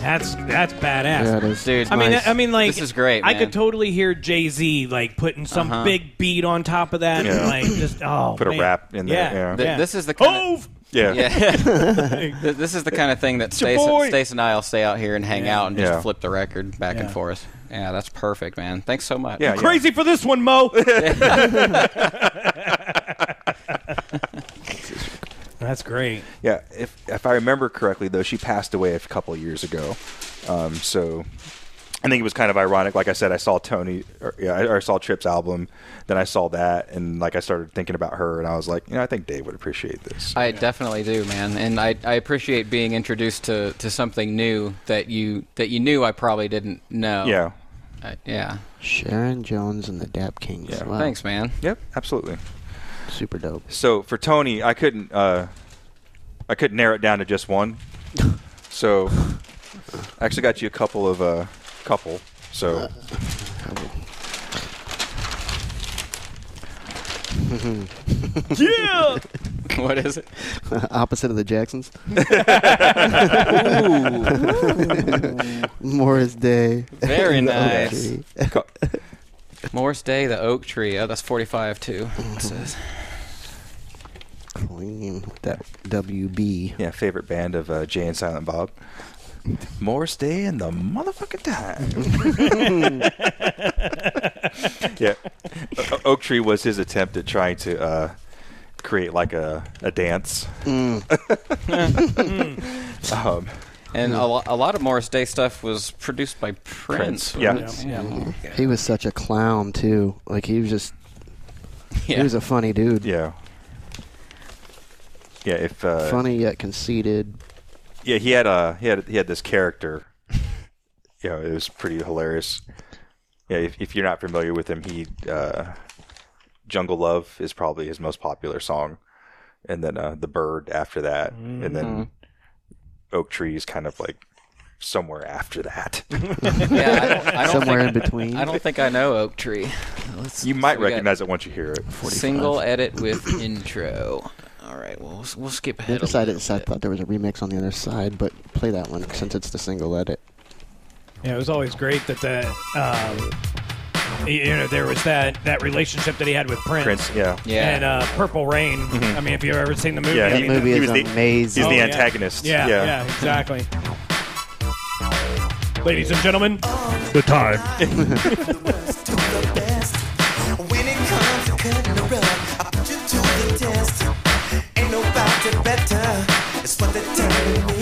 that's that's badass. Yeah, it is. Dude, I mean, nice. I mean, like This is great, I could totally hear Jay Z like putting some Uh-huh. big beat on top of that, and like just [clears throat] oh, Put a man. rap in there, yeah. Th- yeah. This is the kind of, Yeah. yeah. This is the kind of thing that Stace. Stace and I'll stay out here and hang Yeah. out and just Yeah. flip the record back and forth. Yeah, that's perfect, man. Thanks so much. Yeah, yeah. Crazy for this one, Mo. [laughs] [laughs] That's great. Yeah, if if I remember correctly, though, she passed away a couple of years ago. Um, so I think it was kind of ironic. Like I said, I saw Tony, or, yeah, I, or I saw Trip's album, then I saw that, and like I started thinking about her, and I was like, you know, I think Dave would appreciate this. I definitely do, man, and I, I appreciate being introduced to, to something new that you that you knew I probably didn't know. Yeah. I, yeah. Sharon Jones and the Dap Kings. Yeah. Wow. Thanks, man. Yep, absolutely. Super dope. So for Tony, I couldn't uh, I couldn't narrow it down to just one. [laughs] So I actually got you a couple of uh, couple. So [laughs] yeah. [laughs] [laughs] what is it? [laughs] Opposite of the Jacksons. [laughs] Morris Day. Very and the Oak nice. Tree. Morris Day, the oak tree. Oh, that's 45 too. It says. Clean with that WB. yeah, favorite band of uh, Jay and Silent Bob. Morris Day and the motherfucking time. yeah, O- O- Oak Tree was his attempt at trying to uh, create like a, a dance. [laughs] um, And a, lo- a lot of Morris Day stuff was produced by Prince. Prince, yeah. right? Yeah. He was such a clown too. Like he was just. He was a funny dude. yeah, yeah. If uh, Funny yet conceited. yeah, he had a he had he had this character. [laughs] Yeah, it was pretty hilarious. Yeah, if, if you're not familiar with him, he uh, "Jungle Love" is probably his most popular song, and then uh, "The Bird" after that, and then Oak Tree is kind of like somewhere after that. [laughs] Yeah, I don't, I don't Somewhere think, in between. I don't think I know Oak Tree. [laughs] Let's, you might so we recognize it once you hear it. Single edit with [coughs] intro. All right, well, we'll, we'll skip The ahead. other a side, little is, I thought there was a remix on the other side, but play that one since it's the single edit. Yeah, it was always great that that um, y- you know there was that that relationship that he had with Prince. Prince, yeah. Yeah. And uh, Purple Rain. Mhm. I mean, if you've ever seen the movie, Yeah, I he- mean, movie he is was the- amazing. He's the Oh, yeah. antagonist. Yeah, yeah. yeah, exactly. Ladies and gentlemen, the time. [laughs]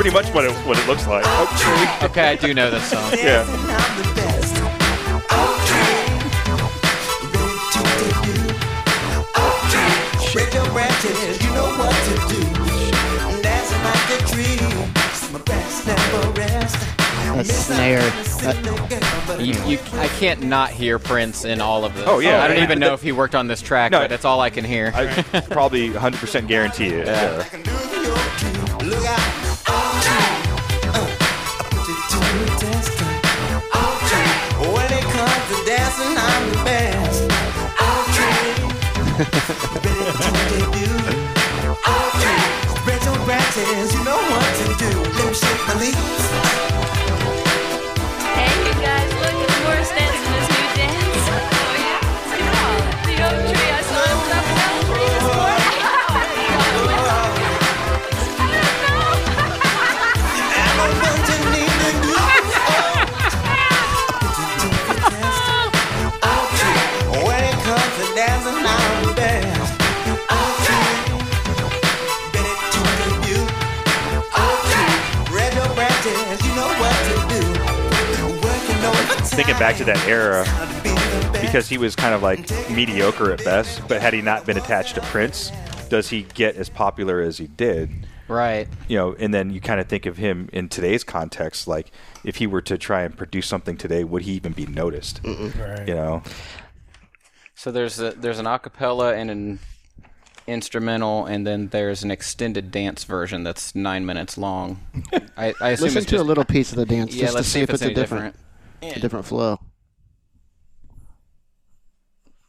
pretty much what it, what it looks like. Oak Tree. Okay, I do know this song. Yeah. I'm the best. Oak tree. Ready to debut. Oak tree. Break your branches, you know what to do. Dancing like a tree. My backs never rest. A snare. You, you, I can't not hear Prince in all of this. Oh, yeah. I don't Yeah. even know if he worked on this track, No. but that's all I can hear. I [laughs] probably 100% guarantee it. Yeah. Yeah. Back to that era, because he was kind of like mediocre at best, but had he not been attached to Prince, does he get as popular as he did? Right. You know, and then you kind of think of him in today's context, like if he were to try and produce something today, would he even be noticed? Right. You know, So there's a, there's an acapella and an instrumental, and then there's an extended dance version that's nine minutes long. [laughs] I, I assume Listen it's to just, a little piece of the dance Yeah, just to let's see if it's a any different, different. a different flow.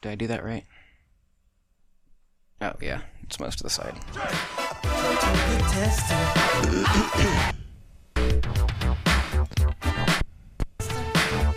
Did I do that right? Oh yeah, it's most of the side.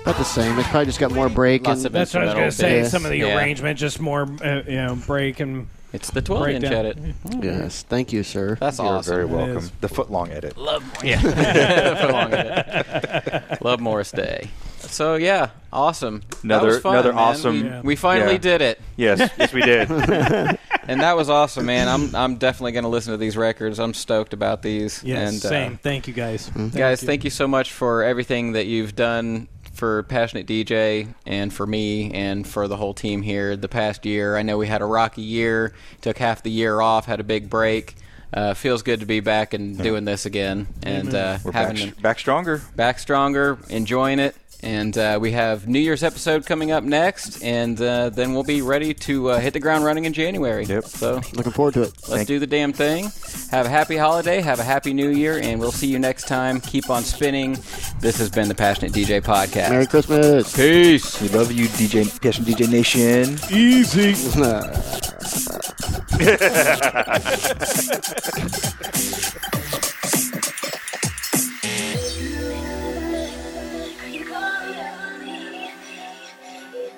About the same. It's probably just got more break. Lots and of That's what I was going to say. Yes. Some of the Yeah. arrangement, just more, uh, you know, break and. It's the 12 inch breakdown. edit. Yes, thank you, sir. That's you're awesome. very welcome. The foot long edit. Love yeah. [laughs] For long edit. [laughs] Love Morris Day. So yeah, awesome. That Another- was fun, another man. awesome- We, Yeah. we finally Yeah. did it. Yes, yes, we did. [laughs] and that was awesome, man. I'm I'm definitely going to listen to these records. I'm stoked about these. Yes, and, uh, same. Thank you, guys. guys, thank you so much for everything that you've done for Passionate DJ and for me and for the whole team here the past year. I know we had a rocky year, took half the year off, had a big break. Uh, feels good to be back and doing this again, and uh, We're back, having back stronger. back stronger, enjoying it. And uh, we have New Year's episode coming up next, and uh, then we'll be ready to uh, hit the ground running in January. Yep. So Looking forward to it. let's Thank- do the damn thing. Have a happy holiday. Have a happy New Year, and we'll see you next time. Keep on spinning. This has been the Passionate DJ Podcast. Merry Christmas. Peace. We love you, DJ Passion DJ Nation. Easy. [laughs] [laughs]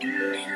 Amen.